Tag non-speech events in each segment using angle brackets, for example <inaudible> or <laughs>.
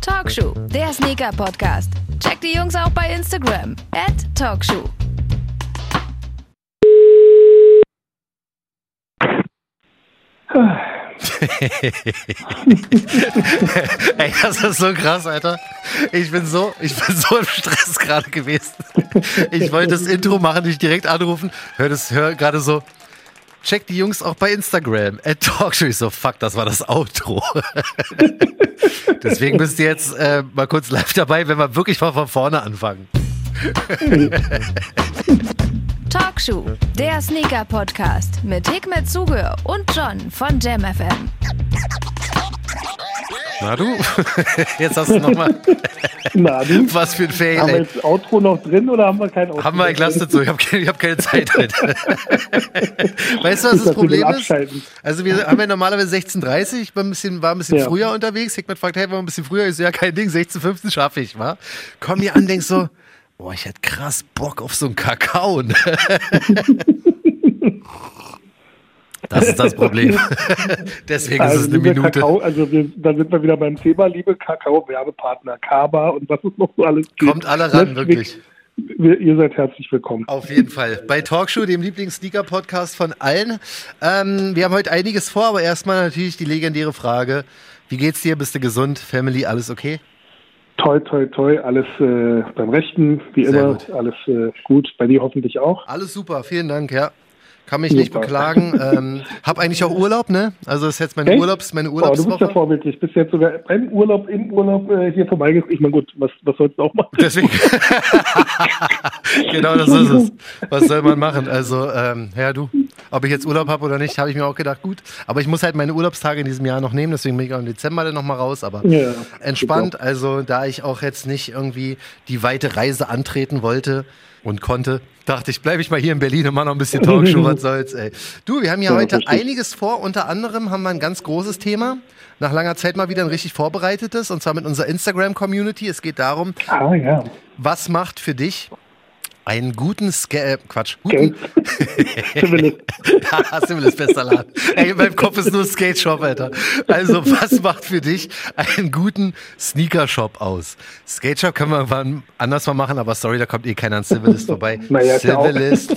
Talkshow, der Sneaker-Podcast. Check die Jungs auch bei Instagram. At Talkshow. <laughs> Ey, das ist so krass, Alter. Ich bin so, ich bin so im Stress gerade gewesen. Ich wollte das Intro machen, dich direkt anrufen. Hör das, hör gerade so. Check die Jungs auch bei Instagram. At Talkshow. Ich so, fuck, das war das Outro. <laughs> Deswegen bist du jetzt äh, mal kurz live dabei, wenn wir wirklich mal von vorne anfangen. Talkshow, der Sneaker-Podcast mit Hikmet Zuge und John von JamFM. Na du? <laughs> Jetzt hast du nochmal. <laughs> Na, du? Was für ein Fail, Haben wir jetzt Outro noch drin oder haben wir kein Outro? Haben wir entlastet so. Ich habe keine, ich hab keine Zeit heute. <laughs> weißt du, was das das Problem ist? Also wir haben ja normalerweise 16.30 ich war ein bisschen, war ein bisschen Ja. früher unterwegs. Hickman fragt, hey, war ein bisschen früher? Ich so, ja, kein Ding, 16.15 schaffe ich, wa? Komm hier an, denk so, boah, ich hätte krass Bock auf so einen Kakao. ne? Das ist das Problem. <laughs> Deswegen ist Also, es eine liebe Minute. Kakao, also wir, da sind wir wieder beim Thema, liebe Kakao-Werbepartner, Kaba und was es noch so alles gibt. Kommt alle ran, Netflix, wirklich. Wir, ihr seid herzlich willkommen. Auf jeden Fall. Bei Talkshow, dem Lieblings-Sneaker-Podcast von allen. Ähm, wir haben heute einiges vor, aber erstmal natürlich die legendäre Frage. Wie geht's dir? Bist du gesund? Family, alles okay? Toi, toi, toi, alles äh, beim Rechten, wie Sehr immer, gut. alles äh, gut. Bei dir hoffentlich auch. Alles super, vielen Dank, ja. Kann mich nicht beklagen. Ähm, hab eigentlich auch Urlaub, ne? Also das ist jetzt meine Echt? Urlaubs, meine Oh, du bist ja Urlaubswoche. vorbildlich. Bist jetzt sogar beim Urlaub, im Urlaub äh, hier vorbeigekommen. Ich meine, gut, was, was sollst du auch machen? Deswegen. <laughs> genau, das ist es. Was soll man machen? Also, ähm, ja, du, ob ich jetzt Urlaub habe oder nicht, habe ich mir auch gedacht, gut. Aber ich muss halt meine Urlaubstage in diesem Jahr noch nehmen, deswegen bin ich auch im Dezember dann nochmal raus. Aber Ja, entspannt, also da ich auch jetzt nicht irgendwie die weite Reise antreten wollte und konnte, dachte ich, bleibe ich mal hier in Berlin und mach noch ein bisschen Talkshow, was soll's, ey. Du, wir haben ja Ja, heute richtig. einiges vor, unter anderem haben wir ein ganz großes Thema. Nach langer Zeit mal wieder ein richtig vorbereitetes, und zwar mit unserer Instagram-Community. Es geht darum, Ah, ja. was macht für dich einen guten Ska äh, Quatsch, guten. <laughs> Zumindest. Civilis bester Laden. Ey, in meinem Kopf ist nur Skate Shop, Alter. Also, was macht für dich einen guten Sneaker Shop aus? Skate Shop können wir irgendwann anders mal machen, aber sorry, da kommt eh keiner an Civilist vorbei. Naja, Civilist.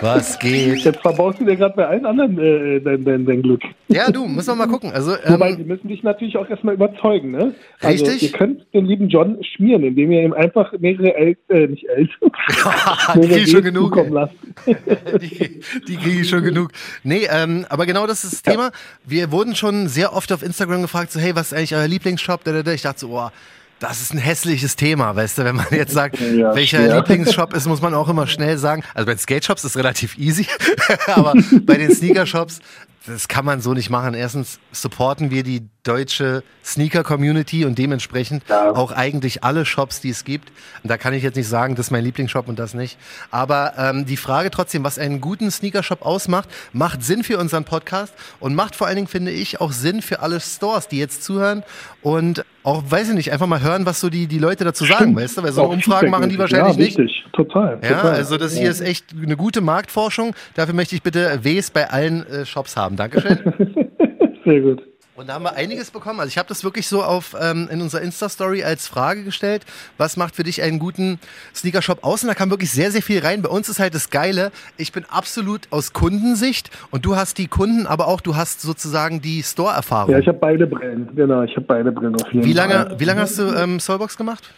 Was <laughs> geht? Jetzt verbaust du dir gerade bei allen anderen äh, dein, dein, dein Glück. Ja, du, müssen wir mal gucken. Also, Wobei, ähm, die müssen dich natürlich auch erstmal überzeugen, ne? Also, Richtig. Ihr könnt den lieben John schmieren, indem ihr ihm einfach mehrere El äh, nicht Els, <laughs> die ich schon genug. <laughs> die, die kriege ich schon genug. Nee, ähm, aber genau das ist das Thema. Wir wurden schon sehr oft auf Instagram gefragt, so, hey, was ist eigentlich euer Lieblingsshop? Da, da, da. Ich dachte so, boah, das ist ein hässliches Thema, weißt du, wenn man jetzt sagt, <laughs> Ja, welcher schwer. Lieblingsshop ist, muss man auch immer schnell sagen. Also bei den Skate-Shops ist relativ easy, <laughs> aber bei den <laughs> Sneaker-Shops, das kann man so nicht machen. Erstens supporten wir die deutsche Sneaker-Community und dementsprechend Ja. auch eigentlich alle Shops, die es gibt. Und da kann ich jetzt nicht sagen, das ist mein Lieblingsshop und das nicht. Aber ähm, die Frage trotzdem, was einen guten Sneaker-Shop ausmacht, macht Sinn für unseren Podcast und macht vor allen Dingen, finde ich, auch Sinn für alle Stores, die jetzt zuhören und auch, weiß ich nicht, einfach mal hören, was so die, die Leute dazu sagen, weißt du? Weil so Umfragen machen die wahrscheinlich ja, nicht. Richtig, total. Ja, total. also das hier ist echt eine gute Marktforschung. Dafür möchte ich bitte Ws bei allen äh, Shops haben. Dankeschön. <laughs> Sehr gut. Und da haben wir einiges bekommen. Also ich habe das wirklich so auf ähm, in unserer Insta-Story als Frage gestellt. Was macht für dich einen guten Sneaker-Shop aus? Und da kam wirklich sehr, sehr viel rein. Bei uns ist halt das Geile, ich bin absolut aus Kundensicht und du hast die Kunden, aber auch du hast sozusagen die Store-Erfahrung. Ja, ich habe beide Brillen. Genau, ich habe beide Brillen auf jeden wie Fall. lange, wie lange hast du ähm, Soulbox gemacht?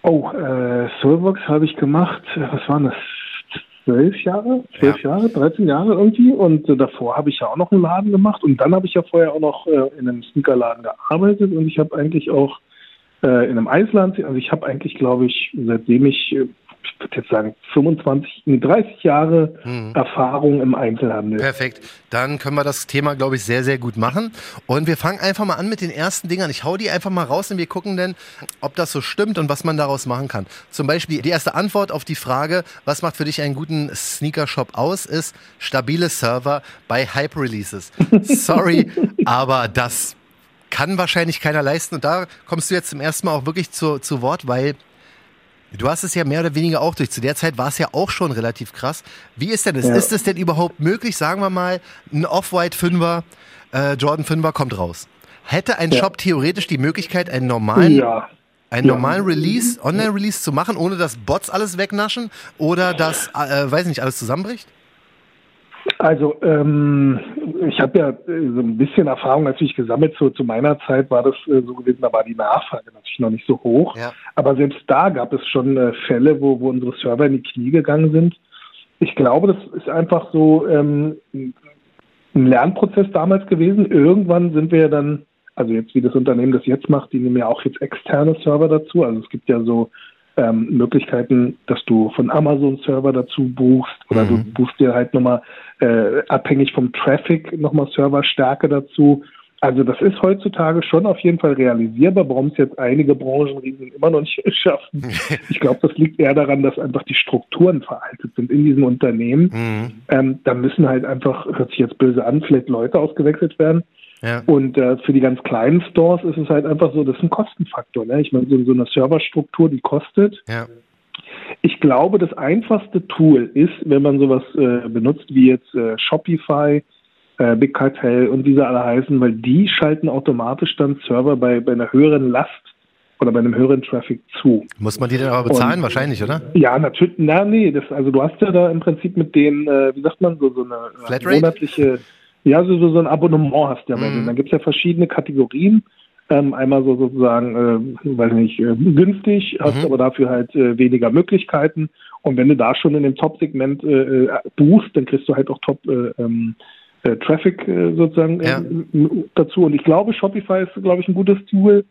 Oh, äh, Soulbox habe ich gemacht, äh, was waren das? Zwölf Jahre? Zwölf Ja. Jahre? 13 Jahre irgendwie. Und äh, davor habe ich ja auch noch einen Laden gemacht. Und dann habe ich ja vorher auch noch äh, in einem Sneakerladen gearbeitet. Und ich habe eigentlich auch äh, in einem Eisland, also ich habe eigentlich, glaube ich, seitdem ich, äh, ich würde jetzt sagen, 25, nee, 30 Jahre Mhm. Erfahrung im Einzelhandel. Perfekt. Dann können wir das Thema, glaube ich, sehr, sehr gut machen. Und wir fangen einfach mal an mit den ersten Dingern. Ich hau die einfach mal raus und wir gucken dann, ob das so stimmt und was man daraus machen kann. Zum Beispiel die erste Antwort auf die Frage, was macht für dich einen guten Sneaker-Shop aus, ist stabile Server bei Hype-Releases. <laughs> Sorry, aber das kann wahrscheinlich keiner leisten. Und da kommst du jetzt zum ersten Mal auch wirklich zu, zu Wort, weil Du hast es ja mehr oder weniger auch durch. Zu der Zeit war es ja auch schon relativ krass. Wie ist denn das? Ja. Ist es denn überhaupt möglich, sagen wir mal, ein Off-White Fünfer äh, Jordan 5er kommt raus. Hätte ein ja. Shop theoretisch die Möglichkeit, einen normalen, ja. einen normalen Release, Online-Release zu machen, ohne dass Bots alles wegnaschen oder dass, äh, weiß nicht, alles zusammenbricht? Also ähm, ich habe ja äh, so ein bisschen Erfahrung natürlich gesammelt. So, zu meiner Zeit war das äh, so gewesen, da war die Nachfrage natürlich noch nicht so hoch. Ja. Aber selbst da gab es schon äh, Fälle, wo, wo unsere Server in die Knie gegangen sind. Ich glaube, das ist einfach so ähm, ein Lernprozess damals gewesen. Irgendwann sind wir ja dann, also jetzt wie das Unternehmen das jetzt macht, die nehmen ja auch jetzt externe Server dazu. Also es gibt ja so ähm, Möglichkeiten, dass du von Amazon-Server dazu buchst oder mhm. du buchst dir halt nochmal äh, abhängig vom Traffic nochmal Serverstärke dazu. Also das ist heutzutage schon auf jeden Fall realisierbar, warum es jetzt einige Branchenriesen immer noch nicht <laughs> schaffen. <laughs> Ich glaube, das liegt eher daran, dass einfach die Strukturen veraltet sind in diesen Unternehmen. Mhm. Ähm, da müssen halt einfach, hört sich jetzt böse an, vielleicht Leute ausgewechselt werden. Ja. Und äh, für die ganz kleinen Stores ist es halt einfach so, das ist ein Kostenfaktor. Ne? Ich meine, so, so eine Serverstruktur, die kostet. Ja. Ich glaube, das einfachste Tool ist, wenn man sowas äh, benutzt wie jetzt äh, Shopify, äh, Big Cartel und diese alle heißen, weil die schalten automatisch dann Server bei, bei einer höheren Last oder bei einem höheren Traffic zu. Muss man die denn aber bezahlen, und, wahrscheinlich, oder? Ja, natürlich. Na, nee, das, also du hast ja da im Prinzip mit denen, äh, wie sagt man, so, so eine äh, Flatrate? monatliche ja, so, so ein Abonnement hast du ja bei denen. Mhm. Da gibt es ja verschiedene Kategorien. Ähm, einmal so sozusagen, äh, weiß nicht, äh, günstig, hast mhm. aber dafür halt äh, weniger Möglichkeiten. Und wenn du da schon in dem Top-Segment äh, äh buchst, dann kriegst du halt auch Top äh, ähm, äh, Traffic sozusagen ja. dazu. Und ich glaube, Shopify ist, glaube ich, ein gutes Tool.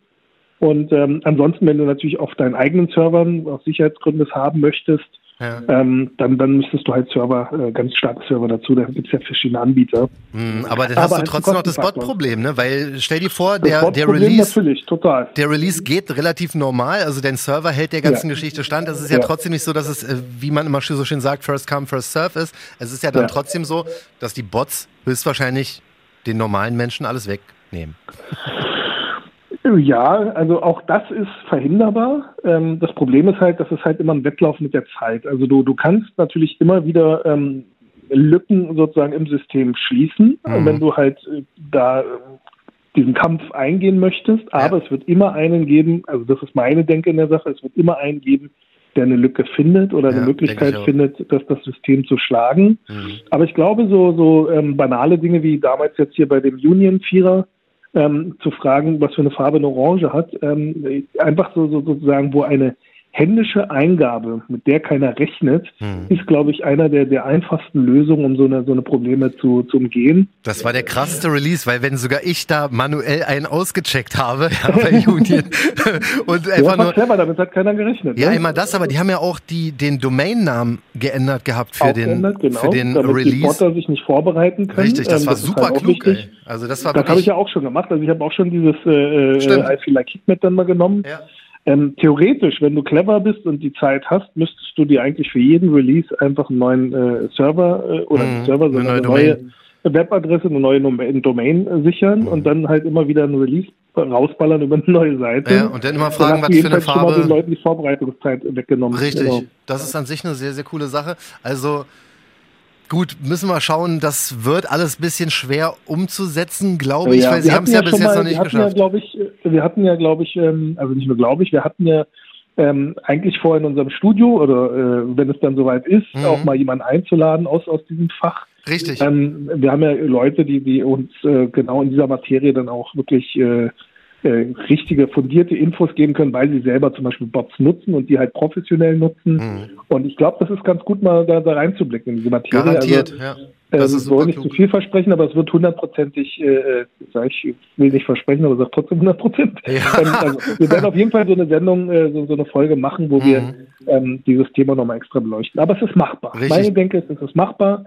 Und ähm, ansonsten, wenn du natürlich auf deinen eigenen Servern aus Sicherheitsgründen das haben möchtest, ja. Ähm, dann, dann müsstest du halt Server, äh, ganz starke Server dazu, da gibt es ja verschiedene Anbieter. Mhm, aber dann hast aber du trotzdem noch das Bot-Problem, ne? Weil stell dir vor, der, der Release. Der Release geht relativ normal, also dein Server hält der ganzen ja. Geschichte stand. Es ist ja, ja, trotzdem nicht so, dass es, äh, wie man immer so schön sagt, first come, first serve ist. Es ist ja dann trotzdem so, dass die Bots höchstwahrscheinlich den normalen Menschen alles wegnehmen. <laughs> Ja, also auch das ist verhinderbar. Ähm, das Problem ist halt, dass es halt immer ein Wettlauf mit der Zeit. Also du, du kannst natürlich immer wieder ähm, Lücken sozusagen im System schließen, mhm. wenn du halt äh, da äh, diesen Kampf eingehen möchtest. Aber ja. es wird immer einen geben, also das ist meine Denke in der Sache, es wird immer einen geben, der eine Lücke findet oder eine ja, Möglichkeit findet, das, das System zu schlagen. Mhm. Aber ich glaube, so, so ähm, banale Dinge wie damals jetzt hier bei dem Union-Vierer, ähm, zu fragen, was für eine Farbe eine Orange hat. Ähm, einfach so, so sozusagen, wo eine händische Eingabe, mit der keiner rechnet, hm. ist, glaube ich, einer der, der einfachsten Lösungen, um so eine, so eine Probleme zu, zu umgehen. Das war der krasseste Release, weil wenn sogar ich da manuell einen ausgecheckt habe <laughs> ja, bei Union <laughs> und einfach ja, nur clever, damit hat keiner gerechnet. Ja, ne? immer das, aber die haben ja auch die, den Domainnamen geändert gehabt für den, geändert, genau, für den damit Release. Die Botter sich nicht vorbereiten können. Richtig, das ähm, war das super halt klug. Ey. Also das war das habe ich ja auch schon gemacht. Also ich habe auch schon dieses äh, äh I Feel Like Hitman dann mal genommen. Ja ähm, theoretisch, wenn du clever bist und die Zeit hast, müsstest du dir eigentlich für jeden Release einfach einen neuen äh, Server äh, oder mhm, einen Server, sondern eine neue, neue Webadresse, eine neue Domain äh, sichern mhm. und dann halt immer wieder ein Release rausballern über eine neue Seite. Ja, und dann immer fragen, was für eine Farbe. Schon mal den Leuten die Vorbereitungszeit weggenommen. Richtig. Genau. Das ist an sich eine sehr, sehr coole Sache. Also Gut, müssen wir schauen, das wird alles ein bisschen schwer umzusetzen, glaube ich, ja, weil Sie haben es ja, bis jetzt mal, noch nicht geschafft. Ja, ich, wir hatten ja, glaube ich, ähm, also nicht nur glaube ich, wir hatten ja ähm, eigentlich vor in unserem Studio oder äh, wenn es dann soweit ist, mhm. auch mal jemanden einzuladen aus, aus diesem Fach. Richtig. Ähm, wir haben ja Leute, die, die uns äh, genau in dieser Materie dann auch wirklich äh, äh, richtige, fundierte Infos geben können, weil sie selber zum Beispiel Bots nutzen und die halt professionell nutzen. Mhm. Und ich glaube, das ist ganz gut, mal da, da reinzublicken in diese Materie. Garantiert, also, ja. Das ähm, ist soll nicht zu viel versprechen, aber es wird hundertprozentig, äh, äh, sag ich will nicht versprechen, aber sag trotzdem hundertprozentig. Ja. <laughs> Ähm, also, wir werden auf jeden Fall so eine Sendung, äh, so, so, eine Folge machen, wo mhm. wir ähm, dieses Thema nochmal extra beleuchten. Aber es ist machbar. Richtig. Meine Denke ist, es ist machbar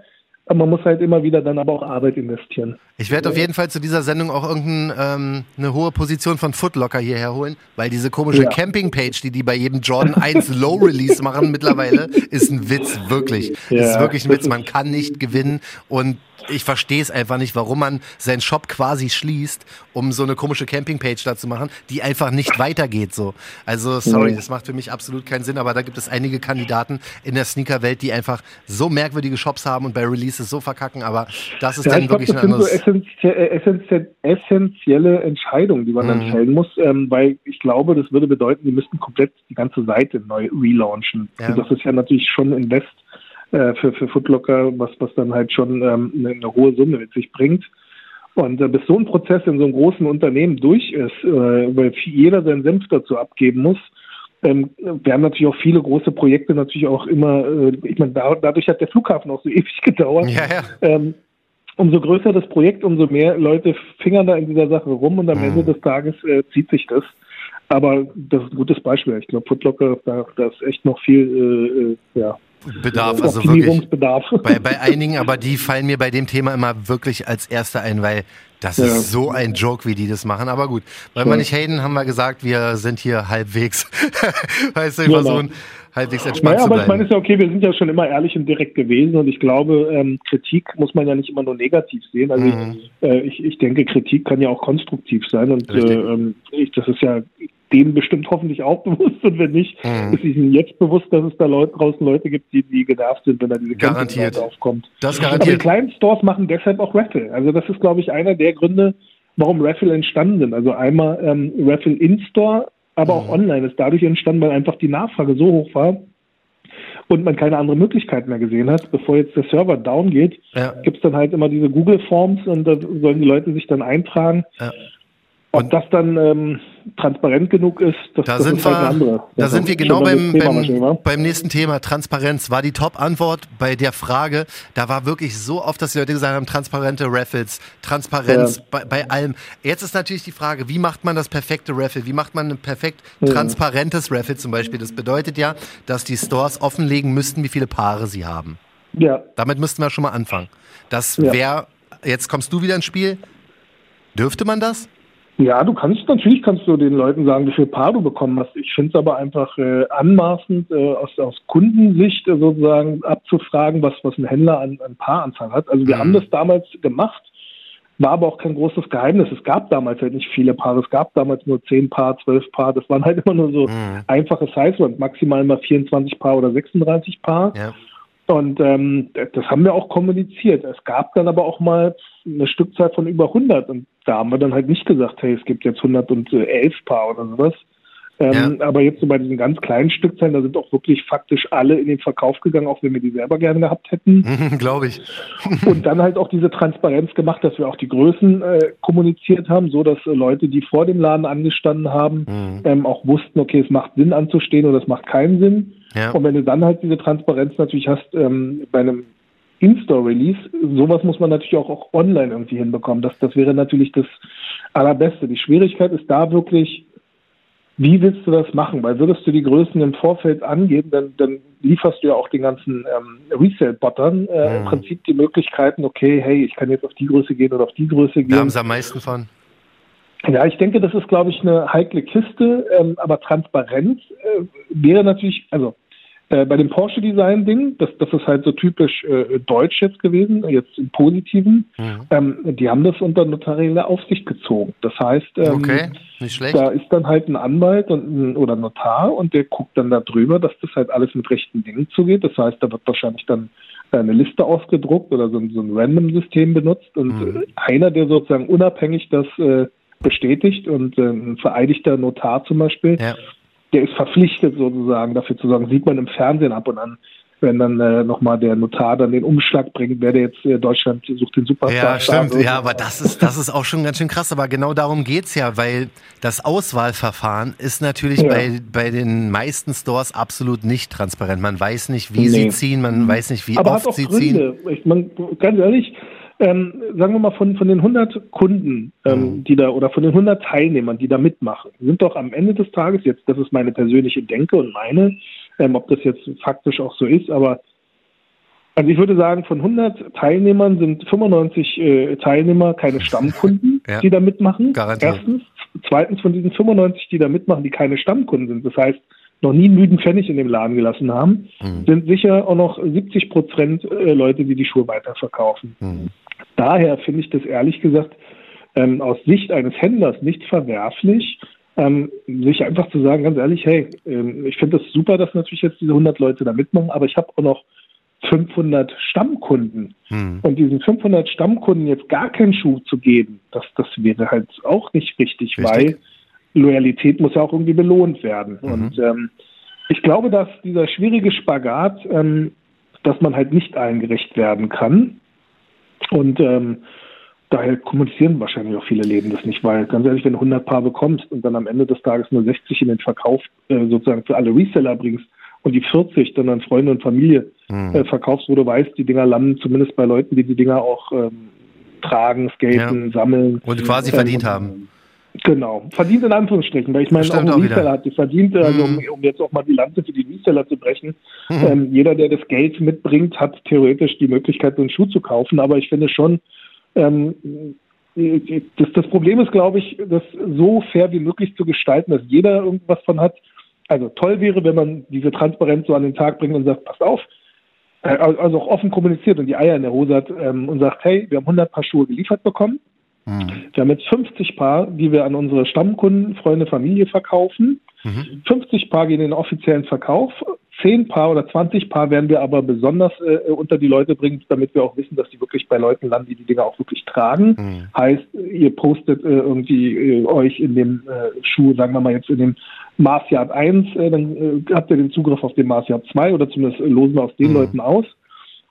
man muss halt immer wieder dann aber auch Arbeit investieren. Ich werde auf jeden Fall zu dieser Sendung auch irgendeine ähm, hohe Position von Footlocker hierher holen, weil diese komische ja. Camping-Page, die die bei jedem Jordan 1 <laughs> Low Release machen mittlerweile, ist ein Witz, wirklich. Ja, ist wirklich ein Witz. Man kann nicht gewinnen und ich verstehe es einfach nicht, warum man seinen Shop quasi schließt, um so eine komische Campingpage da zu machen, die einfach nicht weitergeht so. Also sorry, das macht für mich absolut keinen Sinn, aber da gibt es einige Kandidaten in der Sneaker-Welt, die einfach so merkwürdige Shops haben und bei Releases willst es so verkacken, aber das ist ja, dann wirklich glaub, das ein anderes... sind so essentielle, essentielle Entscheidungen, die man mhm. dann fällen muss, ähm, weil ich glaube, das würde bedeuten, die müssten komplett die ganze Seite neu relaunchen. Ja. Und das ist ja natürlich schon Invest äh, für, für Footlocker, was, was dann halt schon ähm, eine, eine hohe Summe mit sich bringt. Und äh, bis so ein Prozess in so einem großen Unternehmen durch ist, äh, weil jeder seinen Senf dazu abgeben muss, ähm, wir haben natürlich auch viele große Projekte natürlich auch immer, äh, ich meine, da, dadurch hat der Flughafen auch so <laughs> ewig gedauert. Ja, ja. Ähm, umso größer das Projekt, umso mehr Leute fingern da in dieser Sache rum und am mhm. Ende des Tages äh, zieht sich das. Aber das ist ein gutes Beispiel. Ich glaube, Footlocker, da, da ist echt noch viel äh, äh ja, Bedarf, also wirklich. Bei, bei <laughs> einigen, aber die fallen mir bei dem Thema immer wirklich als Erste ein, weil das ja. ist so ein Joke, wie die das machen. Aber gut, weil ja. wir nicht haten, haben wir gesagt, wir sind hier halbwegs. <laughs> weißt du, wir versuchen genau. halbwegs entspannt naja, zu bleiben. aber ich meine, es ist ja okay, wir sind ja schon immer ehrlich und direkt gewesen und ich glaube, ähm, Kritik muss man ja nicht immer nur negativ sehen. Also mhm. äh, ich, ich denke, Kritik kann ja auch konstruktiv sein und äh, ähm, ich, das ist ja denen bestimmt hoffentlich auch <laughs> bewusst und wenn nicht, mhm. ist ihnen jetzt bewusst, dass es da Leute, draußen Leute gibt, die, die genervt sind, wenn da diese garantiert aufkommt. Das garantiert. Aber die kleinen Stores machen deshalb auch Raffle. Also das ist, glaube ich, einer der Gründe, warum Raffle entstanden sind. Also einmal ähm, Raffle in-Store, aber mhm. auch online ist dadurch entstanden, weil einfach die Nachfrage so hoch war, und man keine andere Möglichkeit mehr gesehen hat, bevor jetzt der Server down geht, ja. gibt es dann halt immer diese Google Forms und da sollen die Leute sich dann eintragen. Ja. Ob und das dann ähm, transparent genug ist, das, da das sind ist wir, halt andere. Da sind wir genau beim, beim, beim, nächsten Thema, Transparenz. War die Top-Antwort bei der Frage, da war wirklich so oft, dass die Leute gesagt haben, transparente Raffles, Transparenz ja. bei, bei, allem. Jetzt ist natürlich die Frage, wie macht man das perfekte Raffle? Wie macht man ein perfekt transparentes Raffle zum Beispiel? Das bedeutet ja, dass die Stores offenlegen müssten, wie viele Paare sie haben. Ja. Damit müssten wir schon mal anfangen. Das wäre, jetzt kommst du wieder ins Spiel. Dürfte man das? Ja, du kannst natürlich kannst du den Leuten sagen, wie viel Paar du bekommen hast. Ich finde es aber einfach äh, anmaßend, äh, aus, aus Kundensicht äh, sozusagen abzufragen, was, was ein Händler an, an Paaranzahl hat. Also wir mhm. haben das damals gemacht, war aber auch kein großes Geheimnis. Es gab damals halt nicht viele Paare. Es gab damals nur zehn Paar, zwölf Paar. Das waren halt immer nur so mhm. einfache Size, maximal mal 24 Paar oder 36 Paar. Ja. Und ähm, das haben wir auch kommuniziert. Es gab dann aber auch mal eine Stückzahl von über 100 und da haben wir dann halt nicht gesagt, hey, es gibt jetzt 111 Paar oder sowas. Ähm, ja. Aber jetzt so bei diesen ganz kleinen Stückzahlen, da sind auch wirklich faktisch alle in den Verkauf gegangen, auch wenn wir die selber gerne gehabt hätten. <laughs> Glaube ich. <laughs> und dann halt auch diese Transparenz gemacht, dass wir auch die Größen äh, kommuniziert haben, so dass äh, Leute, die vor dem Laden angestanden haben, mhm. ähm, auch wussten, okay, es macht Sinn anzustehen oder es macht keinen Sinn. Ja. Und wenn du dann halt diese Transparenz natürlich hast ähm, bei einem In-Store-Release, sowas muss man natürlich auch, auch online irgendwie hinbekommen. Das, das wäre natürlich das Allerbeste. Die Schwierigkeit ist da wirklich, wie willst du das machen? Weil würdest du die Größen im Vorfeld angeben, dann, dann lieferst du ja auch den ganzen ähm, Resale-Bottern äh, mhm. im Prinzip die Möglichkeiten, okay, hey, ich kann jetzt auf die Größe gehen oder auf die Größe gehen. Da haben sie am meisten von. Ja, ich denke, das ist, glaube ich, eine heikle Kiste, ähm, aber Transparenz äh, wäre natürlich, also äh, bei dem Porsche Design Ding, das, das ist halt so typisch äh, deutsch jetzt gewesen, jetzt im Positiven. Mhm. Ähm, die haben das unter notarielle Aufsicht gezogen. Das heißt, ähm, okay. Nicht schlecht. da ist dann halt ein Anwalt und ein, oder ein Notar und der guckt dann darüber, dass das halt alles mit rechten Dingen zugeht. Das heißt, da wird wahrscheinlich dann eine Liste ausgedruckt oder so ein, so ein Random-System benutzt und mhm. einer, der sozusagen unabhängig das äh, bestätigt und äh, ein vereidigter Notar zum Beispiel, ja der ist verpflichtet sozusagen dafür zu sorgen, sieht man im Fernsehen ab und an, wenn dann äh, nochmal der Notar dann den Umschlag bringt, wer der jetzt äh, Deutschland sucht den Superstar. Ja, stimmt. Ja, aber das ist, das ist auch schon ganz schön krass. Aber genau darum geht's ja, weil das Auswahlverfahren ist natürlich ja. bei, bei den meisten Stores absolut nicht transparent. Man weiß nicht, wie nee. sie ziehen, man weiß nicht, wie aber oft sie Gründe. ziehen. Ich, man, ganz ehrlich, ähm, sagen wir mal, von, von den 100 Kunden, ähm, mhm. die da, oder von den 100 Teilnehmern, die da mitmachen, sind doch am Ende des Tages, jetzt, das ist meine persönliche Denke und meine, ähm, ob das jetzt faktisch auch so ist, aber also ich würde sagen, von 100 Teilnehmern sind 95 äh, Teilnehmer keine Stammkunden, <laughs> ja. die da mitmachen. Garantiert. Erstens. Zweitens, von diesen 95, die da mitmachen, die keine Stammkunden sind. Das heißt, noch nie einen müden Pfennig in dem Laden gelassen haben, mhm. sind sicher auch noch 70 Prozent äh, Leute, die die Schuhe weiterverkaufen. Mhm. Daher finde ich das ehrlich gesagt ähm, aus Sicht eines Händlers nicht verwerflich, ähm, sich einfach zu sagen, ganz ehrlich, hey, ähm, ich finde das super, dass natürlich jetzt diese 100 Leute da mitmachen, aber ich habe auch noch 500 Stammkunden. Hm. Und diesen 500 Stammkunden jetzt gar keinen Schuh zu geben, das, das wäre halt auch nicht richtig, richtig. weil Loyalität muss ja auch irgendwie belohnt werden. Mhm. Und ähm, ich glaube, dass dieser schwierige Spagat, ähm, dass man halt nicht allen gerecht werden kann. Und ähm, daher kommunizieren wahrscheinlich auch viele Läden das nicht, weil ganz ehrlich, wenn du 100 Paar bekommst und dann am Ende des Tages nur 60 in den Verkauf äh, sozusagen für alle Reseller bringst und die 40 dann an Freunde und Familie mhm. äh, verkaufst, wo du weißt, die Dinger landen zumindest bei Leuten, die die Dinger auch ähm, tragen, skaten, ja. sammeln. Und quasi ähm, verdient haben. Genau, verdient in Anführungsstrichen, weil ich meine, auch ein Reseller hat die verdient, also um, mhm. um, jetzt auch mal die Lanze für die Reseller zu brechen. Mhm. Ähm, jeder, der das Geld mitbringt, hat theoretisch die Möglichkeit, so einen Schuh zu kaufen, aber ich finde schon, ähm, das, das Problem ist, glaube ich, das so fair wie möglich zu gestalten, dass jeder irgendwas von hat. Also toll wäre, wenn man diese Transparenz so an den Tag bringt und sagt, passt auf, äh, also auch offen kommuniziert und die Eier in der Hose hat ähm, und sagt, hey, wir haben 100 Paar Schuhe geliefert bekommen Mhm. Wir haben jetzt 50 Paar, die wir an unsere Stammkunden, Freunde, Familie verkaufen. Mhm. 50 Paar gehen in den offiziellen Verkauf. 10 Paar oder 20 Paar werden wir aber besonders äh, unter die Leute bringen, damit wir auch wissen, dass die wirklich bei Leuten landen, die die Dinge auch wirklich tragen. Mhm. Heißt, ihr postet äh, irgendwie äh, euch in dem äh, Schuh, sagen wir mal jetzt in dem 1, äh, dann äh, habt ihr den Zugriff auf den Marsyard 2 oder zumindest losen wir aus den mhm. Leuten aus.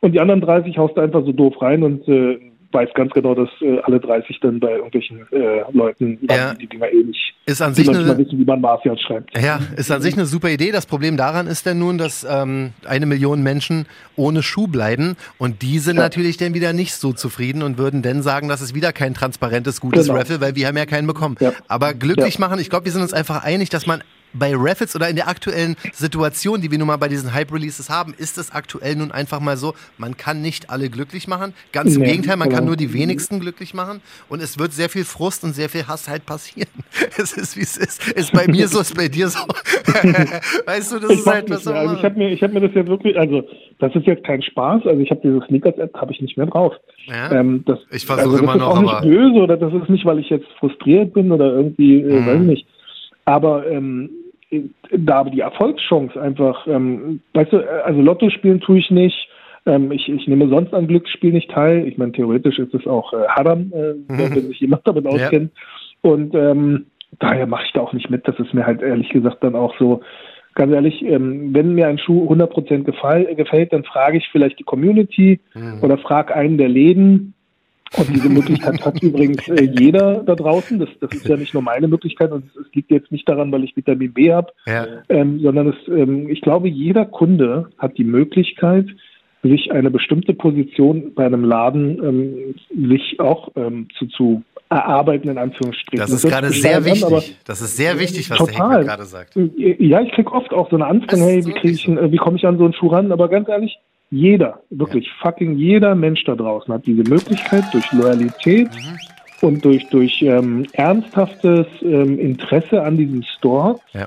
Und die anderen 30 haust du einfach so doof rein und äh, weiß ganz genau, dass äh, alle 30 dann bei irgendwelchen äh, Leuten ja. die Dinger eh nicht ist an sich eine, wissen, wie man Martian schreibt. Ja, ist an sich eine super Idee. Das Problem daran ist denn nun, dass ähm, eine Million Menschen ohne Schuh bleiben und die sind ja. natürlich dann wieder nicht so zufrieden und würden dann sagen, das ist wieder kein transparentes, gutes genau. Raffle, weil wir haben ja keinen bekommen. Ja. Aber glücklich machen, ich glaube, wir sind uns einfach einig, dass man bei Raffles oder in der aktuellen Situation, die wir nun mal bei diesen Hype-Releases haben, ist es aktuell nun einfach mal so, man kann nicht alle glücklich machen. Ganz im nee, Gegenteil, man genau. kann nur die wenigsten glücklich machen. Und es wird sehr viel Frust und sehr viel Hass halt passieren. <laughs> Es ist, wie es ist. Ist bei mir so, ist bei dir so. <laughs> weißt du, das ich ist halt was. Also ich habe mir, hab mir das ja wirklich, also das ist jetzt kein Spaß. Also ich habe diese Sneakers-App, habe ich nicht mehr drauf. Ja? Ähm, das, ich versuche also immer noch, aber... Das ist auch nicht böse oder das ist nicht, weil ich jetzt frustriert bin oder irgendwie, äh, mhm. weiß nicht aber ähm, da aber die Erfolgschance einfach, ähm, weißt du, also Lotto spielen tue ich nicht. Ähm, ich, ich nehme sonst an Glücksspiel nicht teil. Ich meine, theoretisch ist es auch äh, Haram, äh, mhm. wenn sich jemand damit auskennt. Ja. Und ähm, daher mache ich da auch nicht mit. Das ist mir halt ehrlich gesagt dann auch so, ganz ehrlich, ähm, wenn mir ein Schuh 100% gefall, gefällt, dann frage ich vielleicht die Community mhm. oder frage einen der Läden, und diese Möglichkeit hat übrigens äh, jeder da draußen. Das, das ist ja nicht nur meine Möglichkeit und es, liegt jetzt nicht daran, weil ich Vitamin B habe, ja. ähm, sondern es, ähm, ich glaube, jeder Kunde hat die Möglichkeit, sich eine bestimmte Position bei einem Laden ähm, sich auch ähm, zu, zu erarbeiten, in Anführungsstrichen. Das ist das gerade sehr wichtig. das ist sehr wichtig, was total. der gerade sagt. Ja, ich kriege oft auch so eine Anfrage, hey, wie, krieg ich, wie komme ich an so einen Schuh ran? Aber ganz ehrlich, jeder, wirklich ja. fucking jeder Mensch da draußen hat diese Möglichkeit durch Loyalität mhm. und durch, durch ähm, ernsthaftes ähm, Interesse an diesem Store. Ja.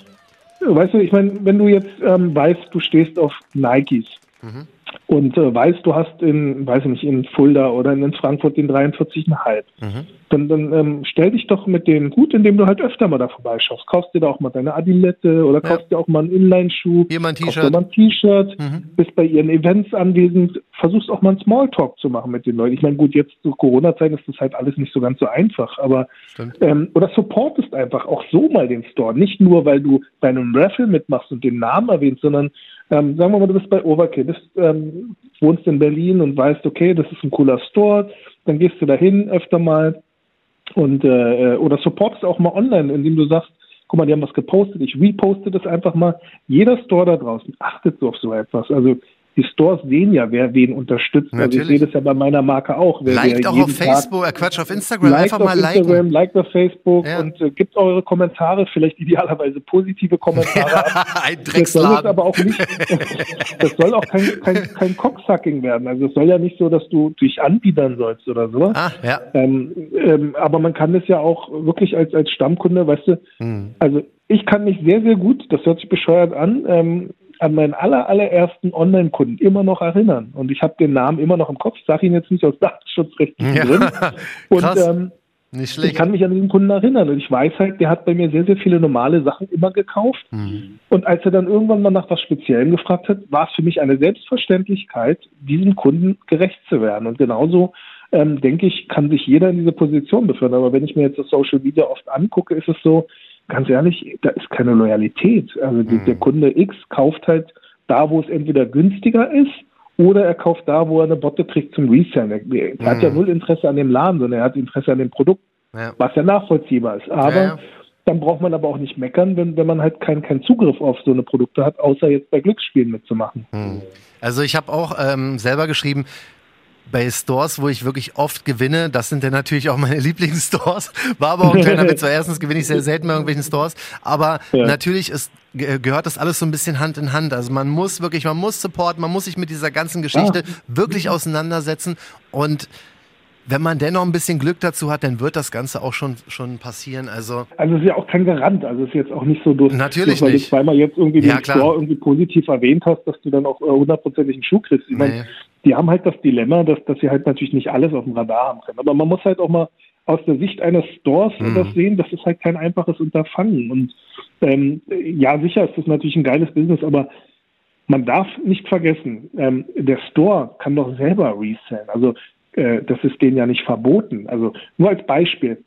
Weißt du, ich meine, wenn du jetzt ähm, weißt, du stehst auf Nikes mhm und äh, weißt, du hast in, weiß ich nicht, in Fulda oder in Frankfurt den 43,5, mhm. Dann, dann ähm, stell dich doch mit denen gut, indem du halt öfter mal da vorbeischaust. Kaufst dir da auch mal deine Adilette oder kaufst ja. dir auch mal einen Inline-Schuh. Hier mal ein T-Shirt. mal ein T-Shirt, mhm. bist bei ihren Events anwesend, versuchst auch mal einen Smalltalk zu machen mit den Leuten. Ich meine, gut, jetzt zu Corona-Zeiten ist das halt alles nicht so ganz so einfach, aber ähm, oder supportest einfach auch so mal den Store. Nicht nur, weil du bei einem Raffle mitmachst und den Namen erwähnst, sondern ähm, sagen wir mal, du bist bei Overkill, bist, ähm, wohnst in Berlin und weißt, okay, das ist ein cooler Store, dann gehst du dahin öfter mal und äh, oder supportest auch mal online, indem du sagst, guck mal, die haben was gepostet, ich reposte das einfach mal. Jeder Store da draußen achtet so auf so etwas. Also die Stores sehen ja, wer wen unterstützt. Natürlich. Also ich sehe das ja bei meiner Marke auch. Wer, liked auch auf Facebook, äh, Quatsch, auf Instagram, einfach mal liken. Instagram, liked auf Facebook ja. und äh, gibt eure Kommentare, vielleicht idealerweise positive Kommentare <laughs> Ein Das soll aber auch nicht, <laughs> das soll auch kein, kein, kein Cocksucking werden. Also es soll ja nicht so, dass du dich anbiedern sollst oder so. Ah, ja. Ähm, ähm, aber man kann das ja auch wirklich als, als Stammkunde, weißt du, hm. also ich kann mich sehr, sehr gut, das hört sich bescheuert an, ähm, an meinen aller, allerersten Online-Kunden immer noch erinnern. Und ich habe den Namen immer noch im Kopf, sage ihn jetzt nicht aus datenschutzrechtlichen ja. Gründen. <laughs> Und ähm, Nicht schlecht. Ich kann mich an diesen Kunden erinnern und ich weiß halt, der hat bei mir sehr, sehr viele normale Sachen immer gekauft. Mhm. Und als er dann irgendwann mal nach was Speziellem gefragt hat, war es für mich eine Selbstverständlichkeit, diesem Kunden gerecht zu werden. Und genauso ähm, denke ich, kann sich jeder in diese Position befinden. Aber wenn ich mir jetzt das Social Media oft angucke, ist es so, ganz ehrlich, da ist keine Loyalität. Also Mhm. der Kunde X kauft halt da, wo es entweder günstiger ist oder er kauft da, wo er eine Botte kriegt zum Resell. Er, er hat ja Mhm. null Interesse an dem Laden, sondern er hat Interesse an dem Produkt, Ja. was ja nachvollziehbar ist. Aber Ja, ja. dann braucht man aber auch nicht meckern, wenn, wenn man halt keinen keinen Zugriff auf so eine Produkte hat, außer jetzt bei Glücksspielen mitzumachen. Hm. Also ich habe auch ähm, selber geschrieben, bei Stores, wo ich wirklich oft gewinne, das sind dann natürlich auch meine <laughs> Lieblingsstores. War aber auch ein kleiner Witz, weil erstens gewinne ich sehr selten bei irgendwelchen Stores. Aber Ja. natürlich ist, ge- gehört das alles so ein bisschen Hand in Hand. Also man muss wirklich, man muss supporten, man muss sich mit dieser ganzen Geschichte wirklich auseinandersetzen. Und wenn man dennoch ein bisschen Glück dazu hat, dann wird das Ganze auch schon, schon passieren. Also Also es ist ja auch kein Garant, also es ist jetzt auch nicht so, dass Natürlich weil nicht. du zweimal jetzt irgendwie Ja, den klar. Store irgendwie positiv erwähnt hast, dass du dann auch äh, hundertprozentig einen Schuh kriegst. Ich meine, Nee. Die haben halt das Dilemma, dass, dass sie halt natürlich nicht alles auf dem Radar haben können. Aber man muss halt auch mal aus der Sicht eines Stores Mhm. das sehen, das ist halt kein einfaches Unterfangen. Und ähm, ja, sicher ist das natürlich ein geiles Business, aber man darf nicht vergessen, ähm, der Store kann doch selber resellen. Also äh, das ist denen ja nicht verboten. Also nur als Beispiel.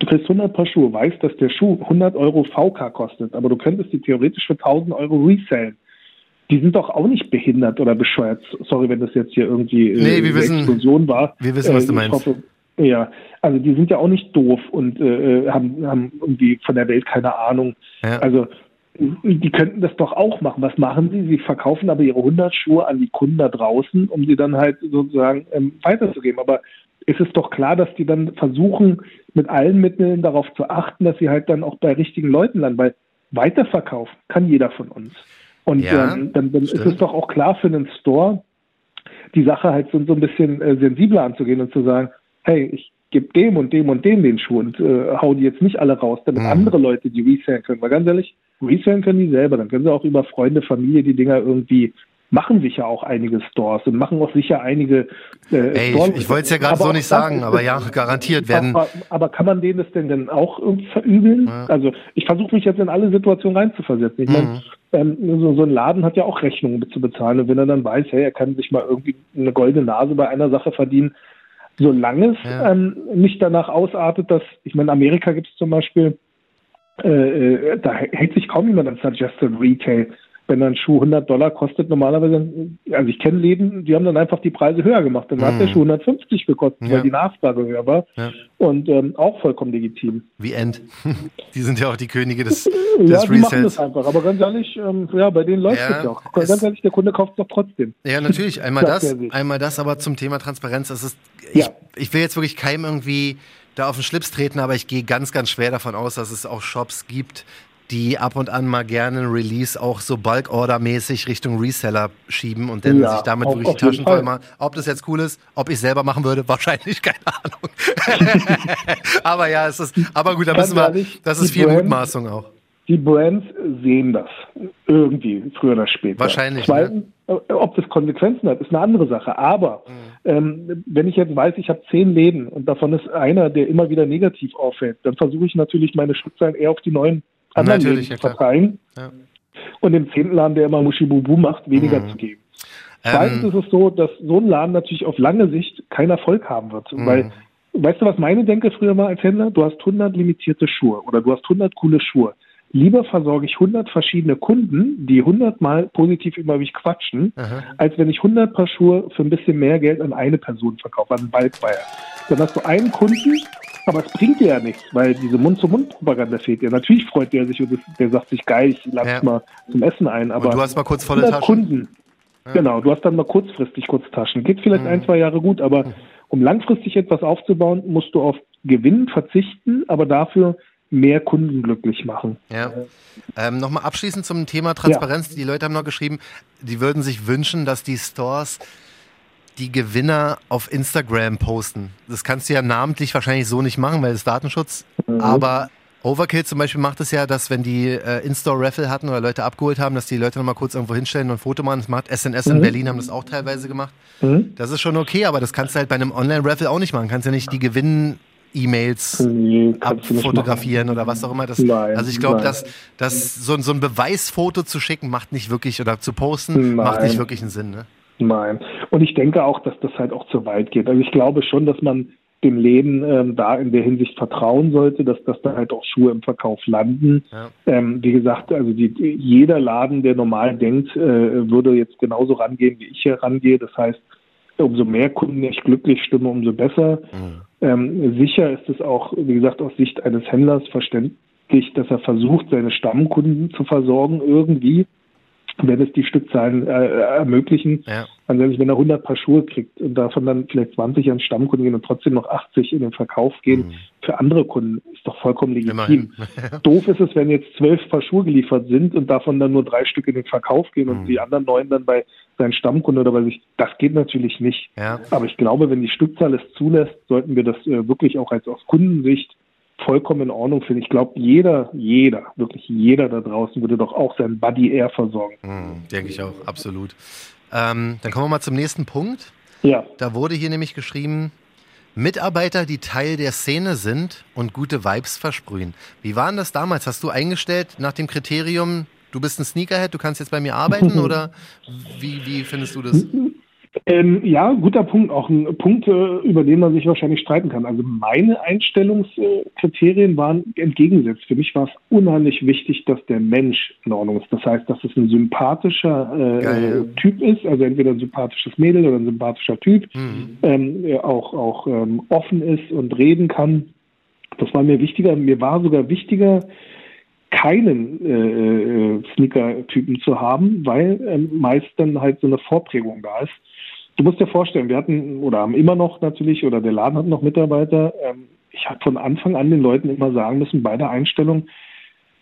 Du kriegst 100 Paar Schuhe, weißt, dass der Schuh 100 Euro VK kostet, aber du könntest die theoretisch für 1000 Euro resellen. Die sind doch auch nicht behindert oder bescheuert. Sorry, wenn das jetzt hier irgendwie äh, Nee, eine wissen- Explosion war. wir wissen, was du ich meinst. Hoffe, ja, also die sind ja auch nicht doof und äh, haben, haben irgendwie von der Welt keine Ahnung. Ja. Also die könnten das doch auch machen. Was machen sie? Sie verkaufen aber ihre 100 Schuhe an die Kunden da draußen, um sie dann halt sozusagen ähm, weiterzugeben. Aber es ist doch klar, dass die dann versuchen, mit allen Mitteln darauf zu achten, dass sie halt dann auch bei richtigen Leuten landen, weil weiterverkaufen kann jeder von uns. Und Ja, ähm, dann, dann ist es doch auch klar für einen Store, die Sache halt so, so ein bisschen äh, sensibler anzugehen und zu sagen, hey, ich gebe dem und dem und dem den Schuh und äh, hau die jetzt nicht alle raus, damit Mhm. andere Leute die resellen können. Weil ganz ehrlich, resellen können die selber. Dann können sie auch über Freunde, Familie die Dinger irgendwie machen sicher auch einige Stores und machen auch sicher einige äh, Ey, Store- ich, ich wollte es ja gerade so nicht sagen, aber ja, garantiert werden. aber, aber kann man denen das denn dann auch irgendwie verübeln? Ja. Also ich versuche mich jetzt in alle Situationen reinzuversetzen. Ich meine, Mhm. ähm, so, so ein Laden hat ja auch Rechnungen zu bezahlen. Und wenn er dann weiß, hey, er kann sich mal irgendwie eine goldene Nase bei einer Sache verdienen, solange es Ja. ähm, nicht danach ausartet, dass, ich meine, in Amerika gibt es zum Beispiel, äh, äh, da hält sich kaum jemand an Suggested Retail. Wenn ein Schuh 100 Dollar kostet, normalerweise, also ich kenne Läden, die haben dann einfach die Preise höher gemacht. Dann hat Mhm. der Schuh 150 gekostet, Ja. weil die Nachfrage höher war. Ja. Und ähm, auch vollkommen legitim. Wie End. <laughs> Die sind ja auch die Könige des, <laughs> Ja, des die machen das Resales. einfach. Aber ganz ehrlich, ähm, ja, bei denen läuft Ja, es ja auch. es- Ganz ehrlich, der Kunde kauft es doch trotzdem. Ja, natürlich. Einmal das, sich. einmal das, aber zum Thema Transparenz. Es ist, ich, Ja. ich will jetzt wirklich keinem irgendwie da auf den Schlips treten, aber ich gehe ganz, ganz schwer davon aus, dass es auch Shops gibt, die ab und an mal gerne ein Release auch so Bulk-Order-mäßig Richtung Reseller schieben und dann Ja, sich damit wirklich die Taschen voll machen. Ob das jetzt cool ist, ob ich selber machen würde, <laughs> wahrscheinlich, keine Ahnung. <laughs> aber ja, es ist, aber gut, da müssen wir, das ist viel Mutmaßung auch. Die Brands sehen das irgendwie, früher oder später. Wahrscheinlich, Zweitens, äh, ob das Konsequenzen hat, ist eine andere Sache. Aber Mhm. ähm, wenn ich jetzt weiß, ich habe zehn Läden und davon ist einer, der immer wieder negativ auffällt, dann versuche ich natürlich meine Stückzahlen eher auf die neuen anderen Natürlich, ja, verteilen Ja. und dem zehnten Laden, der immer Muschibubu macht, weniger Mhm. zu geben. Zweitens Ähm, ist es so, dass so ein Laden natürlich auf lange Sicht keinen Erfolg haben wird. Mhm. Weil, weißt du, was meine Denke früher war als Händler? Du hast 100 limitierte Schuhe oder du hast 100 coole Schuhe. Lieber versorge ich 100 verschiedene Kunden, die 100 Mal positiv über mich quatschen, Aha. als wenn ich 100 Paar Schuhe für ein bisschen mehr Geld an eine Person verkaufe, an einen Bulkbuyer. Dann hast du einen Kunden, aber es bringt dir ja nichts, weil diese Mund-zu-Mund-Propaganda fehlt dir. Natürlich freut der sich und das, der sagt sich, geil, ich lade Ja. mal zum Essen ein, aber und du hast mal kurz volle 100 Taschen. Kunden. Genau, du hast dann mal kurzfristig kurz Taschen. Geht vielleicht Mhm. ein, zwei Jahre gut, aber um langfristig etwas aufzubauen, musst du auf Gewinn verzichten, aber dafür mehr Kunden glücklich machen. Ja. Ähm, Nochmal abschließend zum Thema Transparenz. Die Leute haben noch geschrieben, die würden sich wünschen, dass die Stores die Gewinner auf Instagram posten. Das kannst du ja namentlich wahrscheinlich so nicht machen, weil es Datenschutz. Mhm. Aber Overkill zum Beispiel macht es ja, dass wenn die äh, In-Store-Raffle hatten oder Leute abgeholt haben, dass die Leute nochmal kurz irgendwo hinstellen und ein Foto machen. Das macht SNS in Mhm. Berlin, haben das auch teilweise gemacht. Mhm. Das ist schon okay, aber das kannst du halt bei einem Online-Raffle auch nicht machen. Kannst ja nicht die Gewinn E-Mails nee, abfotografieren oder was auch immer. Das, nein, also ich glaube, dass, dass so, so ein Beweisfoto zu schicken macht nicht wirklich oder zu posten nein. macht nicht wirklich einen Sinn. Ne? Nein. Und ich denke auch, dass das halt auch zu weit geht. Also ich glaube schon, dass man dem Läden ähm, da in der Hinsicht vertrauen sollte, dass, dass da halt auch Schuhe im Verkauf landen. Ja. Ähm, wie gesagt, also die, jeder Laden, der normal denkt, äh, würde jetzt genauso rangehen, wie ich hier rangehe. Das heißt, umso mehr Kunden ich glücklich stimme, umso besser. Mhm. Ähm, sicher ist es auch, wie gesagt, aus Sicht eines Händlers verständlich, dass er versucht, seine Stammkunden zu versorgen irgendwie wenn es die Stückzahlen äh, ermöglichen. Ja. Also wenn er 100 Paar Schuhe kriegt und davon dann vielleicht 20 an Stammkunden gehen und trotzdem noch 80 in den Verkauf gehen, mhm. für andere Kunden ist doch vollkommen legitim. <laughs> Doof ist es, wenn jetzt zwölf Paar Schuhe geliefert sind und davon dann nur drei Stück in den Verkauf gehen mhm. und die anderen neun dann bei seinen Stammkunden oder bei sich. Das geht natürlich nicht. Ja. Aber ich glaube, wenn die Stückzahl es zulässt, sollten wir das äh, wirklich auch als aus Kundensicht vollkommen in Ordnung finde. Ich glaube, jeder, jeder, wirklich jeder da draußen würde doch auch sein Buddy Air versorgen. Mhm, denke ich auch, absolut. Ähm, dann kommen wir mal zum nächsten Punkt. Ja. Da wurde hier nämlich geschrieben, Mitarbeiter, die Teil der Szene sind und gute Vibes versprühen. Wie war denn das damals? Hast du eingestellt nach dem Kriterium, du bist ein Sneakerhead, du kannst jetzt bei mir arbeiten <laughs> oder wie, wie findest du das? Ähm, ja, guter Punkt. Auch ein Punkt, äh, über den man sich wahrscheinlich streiten kann. Also meine Einstellungskriterien waren entgegengesetzt. Für mich war es unheimlich wichtig, dass der Mensch in Ordnung ist. Das heißt, dass es ein sympathischer äh, Typ ist, also entweder ein sympathisches Mädel oder ein sympathischer Typ, mhm. ähm, auch, auch ähm, offen ist und reden kann. Das war mir wichtiger. Mir war sogar wichtiger, keinen äh, äh Sneaker-Typen zu haben, weil äh, meist dann halt so eine Vorprägung da ist. Du musst dir vorstellen, wir hatten oder haben immer noch natürlich, oder der Laden hat noch Mitarbeiter. Ähm, ich habe von Anfang an den Leuten immer sagen müssen, bei der Einstellung,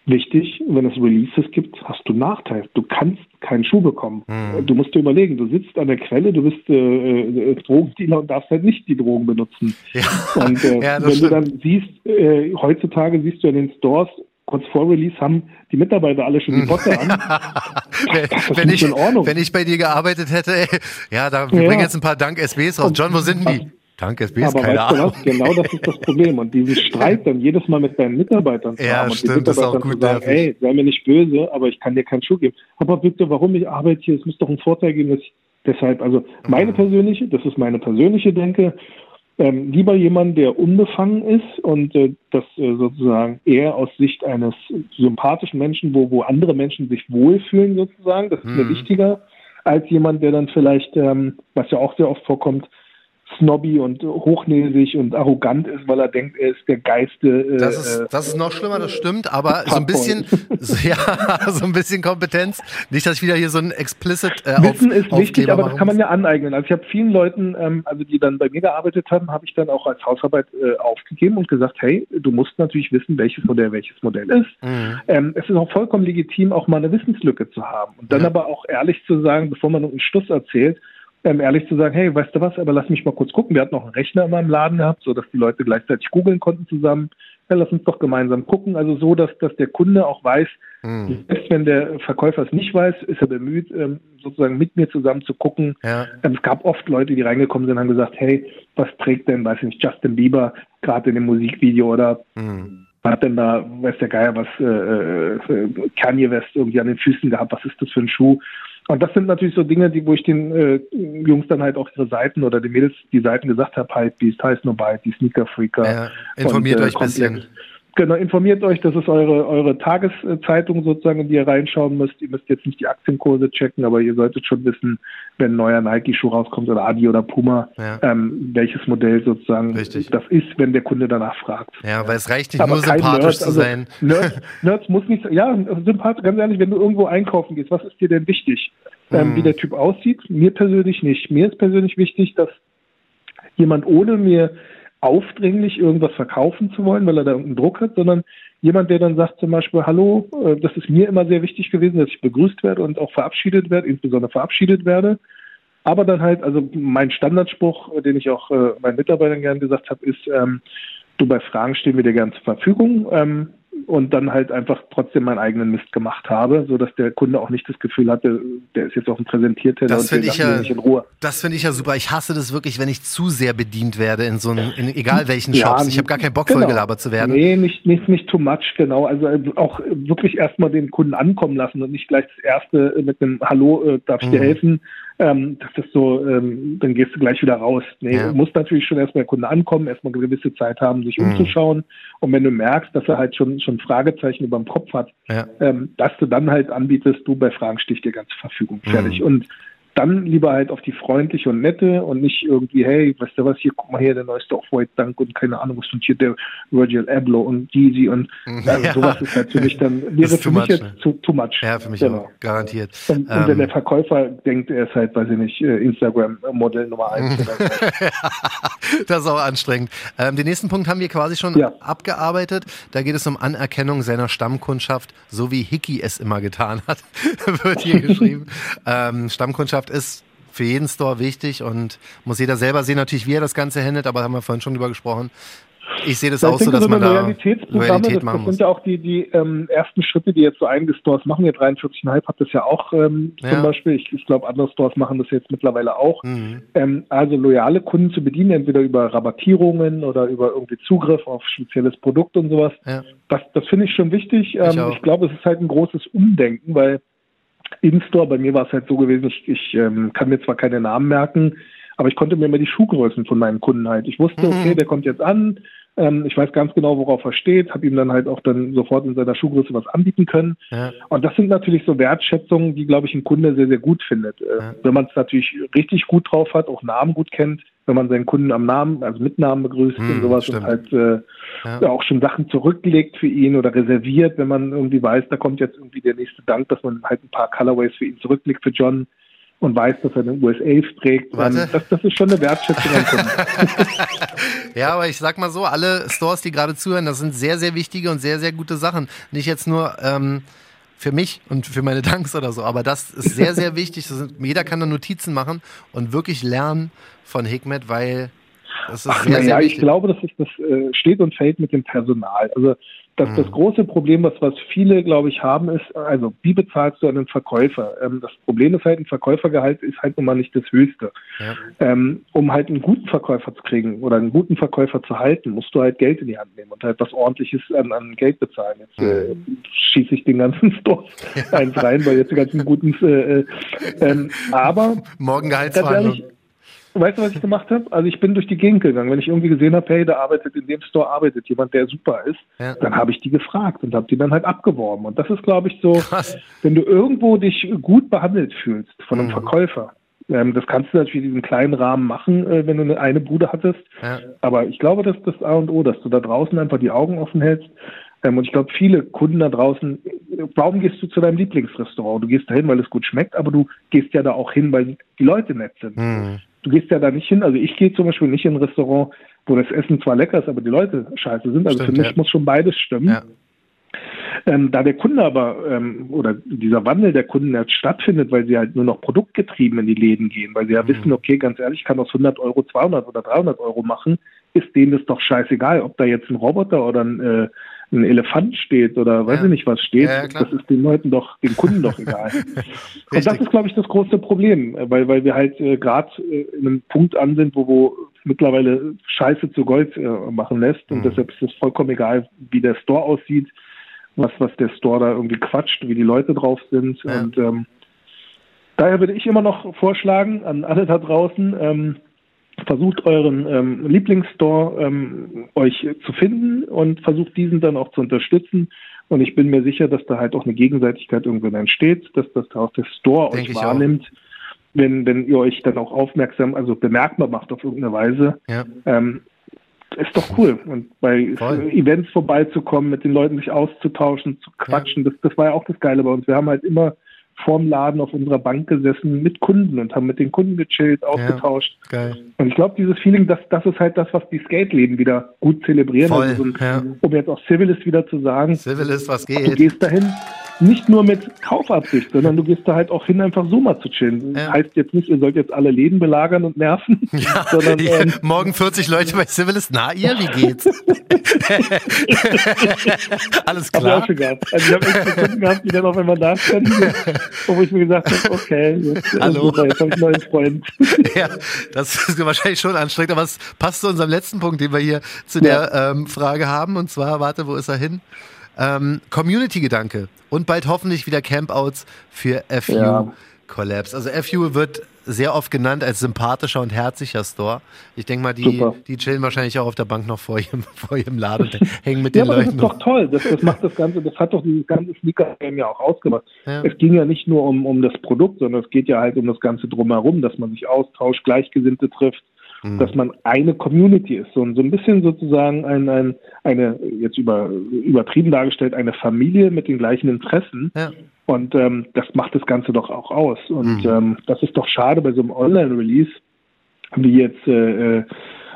wichtig, wenn es Releases gibt, hast du Nachteil. Du kannst keinen Schuh bekommen. Mhm. Du musst dir überlegen, du sitzt an der Quelle, du bist äh, äh, Drogendealer und darfst halt nicht die Drogen benutzen. Ja. Und äh, <laughs> ja, wenn stimmt. du dann siehst, äh, heutzutage siehst du in den Stores, kurz vor Release haben die Mitarbeiter alle schon die Botte an. <laughs> wenn, ich, wenn ich bei dir gearbeitet hätte, ey, ja, da, wir ja. bringen jetzt ein paar Dank-SBs raus. John, wo sind die? Dank SBs, aber keine weißt Ahnung. Du was? Genau das ist das Problem. Und diesen Streit dann jedes Mal mit deinen Mitarbeitern zu ja, haben und stimmt, die Mitarbeiter zu sagen, ey, sei mir nicht böse, aber ich kann dir keinen Schuh geben. Aber bitte, warum ich arbeite hier? Es muss doch einen Vorteil geben, dass ich deshalb, also meine mhm. persönliche, das ist meine persönliche Denke, ähm, lieber jemand, der unbefangen ist und äh, das äh, sozusagen eher aus Sicht eines sympathischen Menschen, wo, wo andere Menschen sich wohlfühlen sozusagen, das ist mir mhm. wichtiger, als jemand, der dann vielleicht, ähm, was ja auch sehr oft vorkommt, snobby und hochnäsig und arrogant ist, weil er denkt, er ist der Geiste. Äh, das, ist, das ist noch schlimmer, das stimmt, aber so ein bisschen, <laughs> ja, so ein bisschen Kompetenz. Nicht, dass ich wieder hier so ein explicit äh, Wissen auf, ist wichtig, aber das kann man ja aneignen. Also ich habe vielen Leuten, ähm, also die dann bei mir gearbeitet haben, habe ich dann auch als Hausarbeit äh, aufgegeben und gesagt, hey, du musst natürlich wissen, welches Modell welches Modell ist. Mhm. Ähm, es ist auch vollkommen legitim, auch mal eine Wissenslücke zu haben und dann ja. aber auch ehrlich zu sagen, bevor man einen Stuss erzählt, ähm, ehrlich zu sagen, hey, weißt du was, aber lass mich mal kurz gucken. Wir hatten noch einen Rechner in meinem Laden gehabt, so dass die Leute gleichzeitig googeln konnten zusammen. Ja, lass uns doch gemeinsam gucken. Also so, dass, dass der Kunde auch weiß, mhm. selbst wenn der Verkäufer es nicht weiß, ist er bemüht, ähm, sozusagen mit mir zusammen zu gucken. Ja. Ähm, es gab oft Leute, die reingekommen sind und haben gesagt, hey, was trägt denn, weiß ich nicht, Justin Bieber gerade in dem Musikvideo oder mhm hat denn da, weiß der Geier, was äh, äh, Kanye West irgendwie an den Füßen gehabt, was ist das für ein Schuh? Und das sind natürlich so Dinge, die, wo ich den äh, Jungs dann halt auch ihre Seiten oder den Mädels die Seiten gesagt habe, halt, Beast, heißt nur Byte, die Sneaker Freaker. Ja, informiert und, äh, euch ein bisschen. Genau, informiert euch, das ist eure, eure Tageszeitung sozusagen, in die ihr reinschauen müsst. Ihr müsst jetzt nicht die Aktienkurse checken, aber ihr solltet schon wissen, wenn ein neuer Nike-Schuh rauskommt oder Adi oder Puma, ja. ähm, welches Modell sozusagen Richtig. das ist, wenn der Kunde danach fragt. Ja, weil es reicht nicht aber nur sympathisch Nerd, zu also sein. Nerds, Nerds muss nicht, ja, sympathisch, ganz ehrlich, wenn du irgendwo einkaufen gehst, was ist dir denn wichtig? Ähm, hm. Wie der Typ aussieht? Mir persönlich nicht. Mir ist persönlich wichtig, dass jemand ohne mir aufdringlich irgendwas verkaufen zu wollen, weil er da irgendeinen Druck hat, sondern jemand, der dann sagt zum Beispiel, hallo, äh, das ist mir immer sehr wichtig gewesen, dass ich begrüßt werde und auch verabschiedet werde, insbesondere verabschiedet werde. Aber dann halt, also mein Standardspruch, den ich auch äh, meinen Mitarbeitern gern gesagt habe, ist, ähm, du bei Fragen stehen wir dir gern zur Verfügung. Ähm, und dann halt einfach trotzdem meinen eigenen Mist gemacht habe, so dass der Kunde auch nicht das Gefühl hatte, der ist jetzt auf dem Präsentierteller das finde ich ja, in Ruhe. Das finde ich ja super. Ich hasse das wirklich, wenn ich zu sehr bedient werde in so einem, in egal welchen Shops. Ja, ich habe gar keinen Bock, genau. vollgelabert zu werden. Nee, nicht, nicht, nicht too much, genau. Also äh, auch wirklich erstmal den Kunden ankommen lassen und nicht gleich das erste mit einem Hallo, äh, darf ich dir mhm. helfen? Ähm, das ist so, ähm, dann gehst du gleich wieder raus. Nee, ja. du musst natürlich schon erstmal der Kunde ankommen, erstmal eine gewisse Zeit haben, sich mhm. umzuschauen. Und wenn du merkst, dass er halt schon, schon Fragezeichen über dem Kopf hat, ja. ähm, dass du dann halt anbietest, du bei Fragen stich dir ganz zur Verfügung. Fertig. Mhm. Und dann lieber halt auf die freundliche und nette und nicht irgendwie, hey, weißt du was, hier, guck mal hier, der neueste Off-White Dank und keine Ahnung, was und hier der Virgil Abloh und Deezy und also ja. sowas ist halt für mich dann, wäre für mich much, jetzt ne? too, too much. Ja, für mich genau. auch, garantiert. Und, ähm, und, wenn der Verkäufer denkt, er ist halt, weiß ich nicht, äh, Instagram-Modell Nummer eins. <laughs> das ist auch anstrengend. Ähm, den nächsten Punkt haben wir quasi schon ja. abgearbeitet. Da geht es um Anerkennung seiner Stammkundschaft, so wie Hickey es immer getan hat, <laughs> wird hier geschrieben. <laughs> ähm, Stammkundschaft Kundschaft ist für jeden Store wichtig und muss jeder selber sehen, natürlich, wie er das Ganze handelt, aber haben wir vorhin schon drüber gesprochen. Ich sehe das ich auch so, dass so man da Loyalität das, das sind ja auch die, die ähm, ersten Schritte, die jetzt so einige Stores machen. Ihr 43,5 hat das ja auch ähm, ja. zum Beispiel. Ich, ich glaube, andere Stores machen das jetzt mittlerweile auch. Mhm. Ähm, also loyale Kunden zu bedienen, entweder über Rabattierungen oder über irgendwie Zugriff auf spezielles Produkt und sowas. Ja. Das, das finde ich schon wichtig. Ich, ähm, ich glaube, es ist halt ein großes Umdenken, weil in-Store. Bei mir war es halt so gewesen, ich, ich ähm, kann mir zwar keine Namen merken, aber ich konnte mir immer die Schuhgrößen von meinen Kunden halt. Ich wusste, okay, mhm. der kommt jetzt an, ähm, ich weiß ganz genau, worauf er steht, habe ihm dann halt auch dann sofort in seiner Schuhgröße was anbieten können. Ja. Und das sind natürlich so Wertschätzungen, die, glaube ich, ein Kunde sehr, sehr gut findet. Äh, ja. Wenn man es natürlich richtig gut drauf hat, auch Namen gut kennt, wenn man seinen Kunden am Namen, also mit Namen begrüßt hm, und sowas stimmt. und halt äh, ja. auch schon Sachen zurücklegt für ihn oder reserviert, wenn man irgendwie weiß, da kommt jetzt irgendwie der nächste Dank, dass man halt ein paar Colorways für ihn zurücklegt für John und weiß, dass er den USA trägt. Das, das, ist schon eine Wertschätzung <laughs> ja, aber ich sag mal so, alle Stores, die gerade zuhören, das sind sehr, sehr wichtige und sehr, sehr gute Sachen. Nicht jetzt nur ähm, für mich und für meine Danks oder so. Aber das ist sehr, sehr wichtig. Sind, jeder kann da Notizen machen und wirklich lernen von Hikmet, weil das ist Ach, sehr, sehr wichtig. Ich glaube, dass das äh, steht und fällt mit dem Personal. Also das, das mhm. große Problem, was, was viele, glaube ich, haben, ist, also wie bezahlst du einen Verkäufer? Ähm, das Problem ist halt, ein Verkäufergehalt ist halt nun mal nicht das höchste. Ja. Ähm, um halt einen guten Verkäufer zu kriegen oder einen guten Verkäufer zu halten, musst du halt Geld in die Hand nehmen und halt was ordentliches an, an Geld bezahlen. Jetzt äh, mhm. schieße ich den ganzen <laughs> Store eins rein, weil jetzt die ganzen guten äh, äh, ähm, aber Morgen Gehaltsverhandlung. Weißt du, was ich gemacht habe? Also ich bin durch die Gegend gegangen. Wenn ich irgendwie gesehen habe, hey, da arbeitet in dem Store arbeitet jemand, der super ist, ja. dann habe ich die gefragt und habe die dann halt abgeworben. Und das ist, glaube ich, so, Krass. wenn du irgendwo dich gut behandelt fühlst von einem mhm. Verkäufer, ähm, das kannst du natürlich in diesem kleinen Rahmen machen, äh, wenn du eine, eine Bude hattest. Ja. Aber ich glaube, das ist das A und O, dass du da draußen einfach die Augen offen hältst. Ähm, und ich glaube, viele Kunden da draußen, warum gehst du zu deinem Lieblingsrestaurant? Du gehst dahin, weil es gut schmeckt, aber du gehst ja da auch hin, weil die Leute nett sind. Mhm du gehst ja da nicht hin, also ich gehe zum Beispiel nicht in ein Restaurant, wo das Essen zwar lecker ist, aber die Leute scheiße sind. Also Stimmt, für mich ja. muss schon beides stimmen. Ja. Ähm, da der Kunde aber ähm, oder dieser Wandel der Kunden jetzt stattfindet, weil sie halt nur noch produktgetrieben in die Läden gehen, weil sie ja mhm. wissen, okay, ganz ehrlich, ich kann aus 100 Euro 200 oder 300 Euro machen, ist denen das doch scheißegal, ob da jetzt ein Roboter oder ein äh, ein Elefant steht oder weiß ja. ich nicht was steht, ja, das ist den Leuten doch, den Kunden doch egal. <laughs> und das ist, glaube ich, das große Problem, weil, weil wir halt äh, gerade äh, in einem Punkt an sind, wo, wo mittlerweile Scheiße zu Gold äh, machen lässt und mhm. deshalb ist es vollkommen egal, wie der Store aussieht, was, was der Store da irgendwie quatscht, wie die Leute drauf sind ja. und ähm, daher würde ich immer noch vorschlagen an alle da draußen, ähm, versucht euren ähm, Lieblingsstore ähm, euch zu finden und versucht diesen dann auch zu unterstützen. Und ich bin mir sicher, dass da halt auch eine Gegenseitigkeit irgendwann entsteht, dass das auch der Store Denk euch wahrnimmt, wenn, wenn ihr euch dann auch aufmerksam, also bemerkbar macht auf irgendeine Weise. Ja. Ähm, ist doch cool. Und bei Voll. Events vorbeizukommen, mit den Leuten sich auszutauschen, zu quatschen, ja. das, das war ja auch das Geile bei uns. Wir haben halt immer vorm Laden auf unserer Bank gesessen mit Kunden und haben mit den Kunden gechillt, ausgetauscht. Ja. Und ich glaube, dieses Feeling, das, das ist halt das, was die Skate-Läden wieder gut zelebrieren. Voll, also so, ja. Um jetzt auch Civilist wieder zu sagen. Civilist, was geht? Du gehst dahin, nicht nur mit Kaufabsicht, sondern du gehst da halt auch hin, einfach so mal zu chillen. Ja. Heißt jetzt nicht, ihr sollt jetzt alle Läden belagern und nerven, <laughs> Ja, sondern ja, ähm, morgen 40 Leute bei Civilist. Na, ihr, wie geht's? <laughs> Alles Hab ich auch klar? schon gehabt. Also ich habe echt Kunden gehabt, die dann auf einmal da standen, <laughs> wo ich mir gesagt habe, okay, jetzt, äh, Hallo. super, jetzt habe ich einen neuen Freund. Ja, das ist wahrscheinlich schon anstrengend, aber es passt zu unserem letzten Punkt, den wir hier zu der ähm, Frage haben. Und zwar, warte, wo ist er hin? Ähm, Community-Gedanke und bald hoffentlich wieder Campouts für FU Ja. Collabs. Also FU wird sehr oft genannt als sympathischer und herzlicher Store. Ich denke mal, die, Super. die chillen wahrscheinlich auch auf der Bank noch vor ihrem, <laughs> vor ihrem Laden und hängen mit Ja, den aber das Leuten ist doch toll. Das, das macht das Ganze, das hat doch dieses ganze Sneaker-Game ja auch ausgemacht. Ja. Es ging ja nicht nur um, um das Produkt, sondern es geht ja halt um das Ganze drumherum, dass man sich austauscht, Gleichgesinnte trifft, Mhm. dass man eine Community ist. So, ein- so ein bisschen sozusagen ein, ein, eine, jetzt über, übertrieben dargestellt, eine Familie mit den gleichen Interessen. Ja. Und ähm, das macht das Ganze doch auch aus. Und Mhm. ähm, das ist doch schade bei so einem Online-Release, wie jetzt, äh, äh,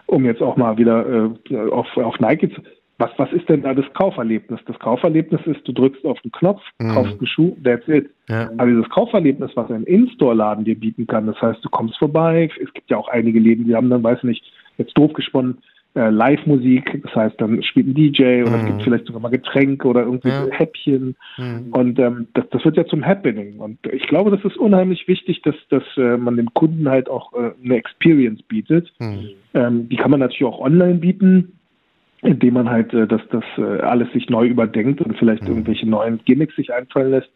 um jetzt auch mal wieder äh, auf, auf Nike zu. Was, was ist denn da das Kauferlebnis? Das Kauferlebnis ist, du drückst auf den Knopf, Mhm. kaufst einen Schuh, that's it. Ja. Aber dieses Kauferlebnis, was ein In-Store-Laden dir bieten kann, das heißt, du kommst vorbei, es gibt ja auch einige Läden, die haben dann, weiß nicht, jetzt doof gesponnen, äh, Live-Musik, das heißt, dann spielt ein DJ oder es Mhm. gibt vielleicht sogar mal Getränke oder irgendwie Ja. Häppchen. Mhm. Und ähm, das, das wird ja zum Happening. Und ich glaube, das ist unheimlich wichtig, dass, dass äh, man dem Kunden halt auch äh, eine Experience bietet. Mhm. Ähm, die kann man natürlich auch online bieten, indem man halt äh, das, das äh, alles sich neu überdenkt und vielleicht Mhm. irgendwelche neuen Gimmicks sich einfallen lässt.